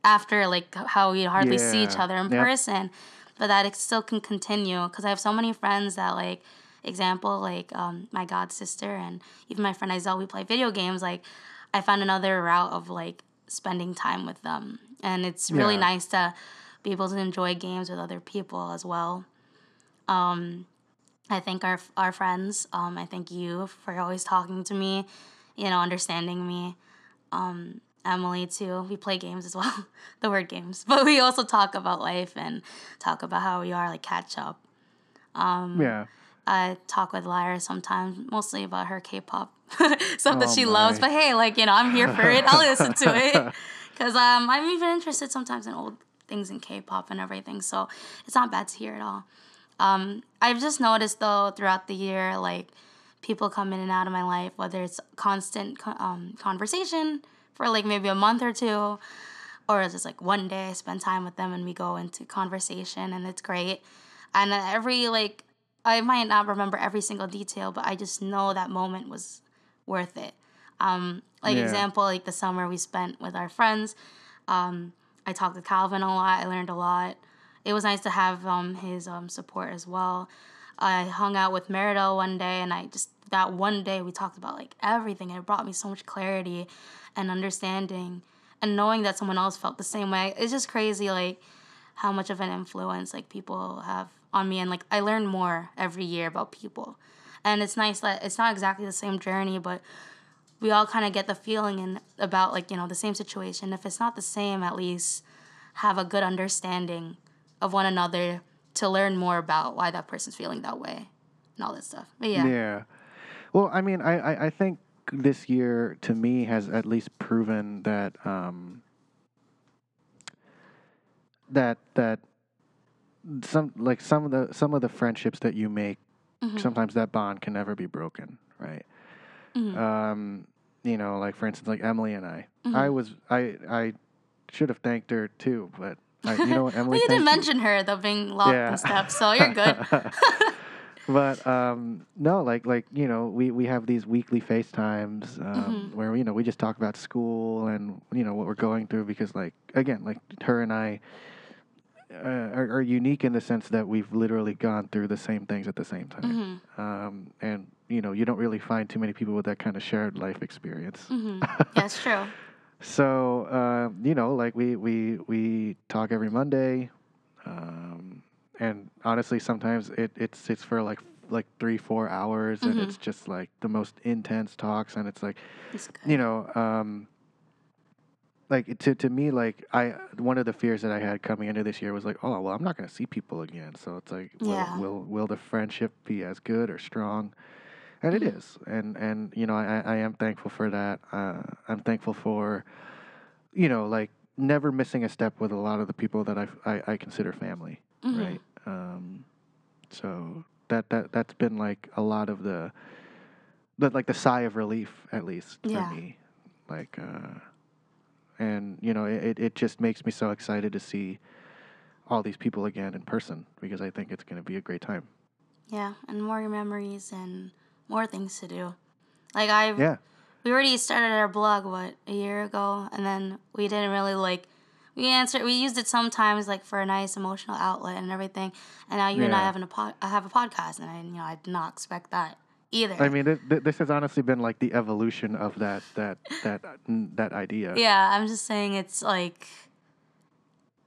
after like how we hardly see each other in Yep. person, but that it still can continue because I have so many friends that like example like um, my god sister and even my friend Isel we play video games like I found another route of like spending time with them and it's really Yeah. nice to be able to enjoy games with other people as well. Um, I thank our our friends. Um, I thank you for always talking to me, you know, understanding me. Um, Emily too. We play games as well, the word games, but we also talk about life and talk about how we are, like catch up. Um, Yeah. I talk with Lyra sometimes, mostly about her K-pop stuff that Oh she loves. But hey, like you know, I'm here for it. I'll listen to it because um, I'm even interested sometimes in old things in K-pop and everything. So it's not bad to hear at all. Um, I've just noticed though throughout the year, like people come in and out of my life, whether it's constant um, conversation for like maybe a month or two, or just like one day I spend time with them and we go into conversation and it's great. And every like I might not remember every single detail, but I just know that moment was worth it. Um, like Yeah. example, like the summer we spent with our friends. Um, I talked to Calvin a lot. I learned a lot. It was nice to have um, his um, support as well. I hung out with Meridel one day, and I just that one day we talked about like everything, and it brought me so much clarity and understanding, and knowing that someone else felt the same way. It's just crazy, like how much of an influence like people have on me and like I learn more every year about people. And it's nice that it's not exactly the same journey, but we all kind of get the feeling and about like, you know, the same situation. If it's not the same, at least have a good understanding of one another to learn more about why that person's feeling that way and all that stuff. But yeah. Yeah. Well, I mean, I, I, I think this year to me has at least proven that um, that that some like some of the some of the friendships that you make Mhm. sometimes that bond can never be broken, right? Mhm. Um, you know, like for instance, like Emily and I. I Mhm. was I I should have thanked her too, but I, you know what, Emily. well, you didn't thank you. mention her though being locked Yeah. and stuff, so you're good. but um, no, like like you know, we we have these weekly FaceTimes um, Mhm. where you know we just talk about school and you know what we're going through because like again, like her and I. Uh, are, are unique in the sense that we've literally gone through the same things at the same time, hmm um, and you know you don't really find too many people with that kind of shared life experience. hmm That's true. So uh, you know, like we we we talk every Monday, um, and honestly, sometimes it it sits for like like three four hours, and Mhm. it's just like the most intense talks, and it's like you know, um, like to to me, like I one of the fears that I had coming into this year was like, oh well, I'm not gonna see people again, so it's like, will Yeah. will, will the friendship be as good or strong? And it Mhm. and and you know, I I am thankful for that. Uh, I'm thankful for, you know, like never missing a step with a lot of the people that I I, I consider family, Mhm. right? Um, so that that that's been like a lot of the, the like the sigh of relief at least Yeah. for me, like, uh, and you know, it it just makes me so excited to see all these people again in person because I think it's going to be a great time. Yeah, and more memories and more things to do. Like I, Yeah. we already started our blog what a year ago, and then we didn't really like. We answered. We used it sometimes like for a nice emotional outlet and everything. And now you and I Yeah. having a pod, I have a podcast, and I you know I did not expect that either. I mean, th- th- this has honestly been like the evolution of that that that that idea. yeah, I'm just saying it's like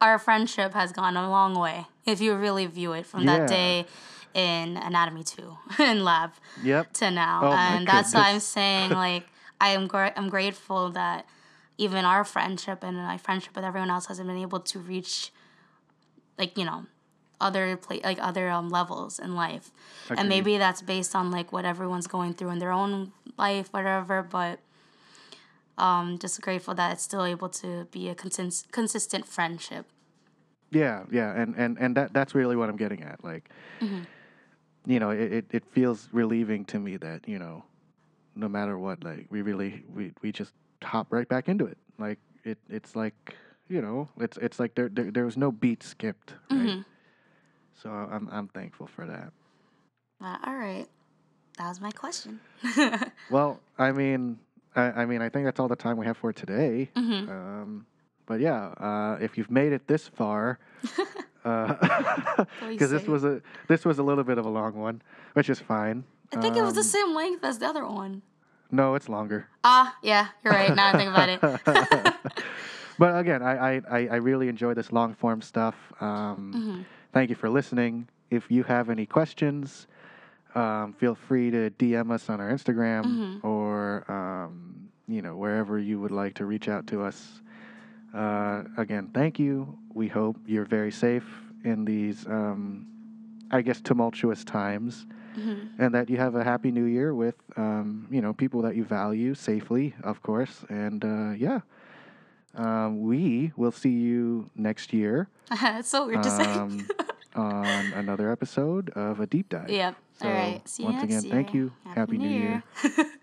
our friendship has gone a long way if you really view it from Yeah. that day in anatomy 2 in lab Yep. to now Oh and that's why i'm saying like i am gra- i'm grateful that even our friendship and my friendship with everyone else hasn't been able to reach like you know other pla- like other um, levels in life Agreed. and maybe that's based on like what everyone's going through in their own life whatever but um just grateful that it's still able to be a consist- consistent friendship Yeah, yeah, and and and that that's really what I'm getting at. Like, Mhm. you know, it, it it feels relieving to me that you know, no matter what, like we really we we just hop right back into it. Like it it's like you know, it's it's like there there, there was no beat skipped. Right? Mhm. So I'm I'm thankful for that. Uh, all right that was my question Well, I mean, I, I mean, I think that's all the time we have for today. Mhm. Um, but yeah, uh, if you've made it this far, because you this was a this was a little bit of a long one, which is fine. i think it was the Um, same length as the other one No, it's longer. Ah, yeah, you're right. Now I think about it. but again, I, I, I really enjoy this long form stuff. Um, hmm Thank you for listening. If you have any questions, um, feel free to DM us on our Instagram Mhm. or um, you know wherever you would like to reach out to us. Uh, again, thank you. We hope you're very safe in these, um, I guess, tumultuous times, hmm and that you have a happy New Year with um, you know people that you value safely, of course. And uh, yeah, um, we will see you next year it's so weird to say. On another episode of a deep dive. yep. So All right. See you once next again, thank year. you. Happy New Year.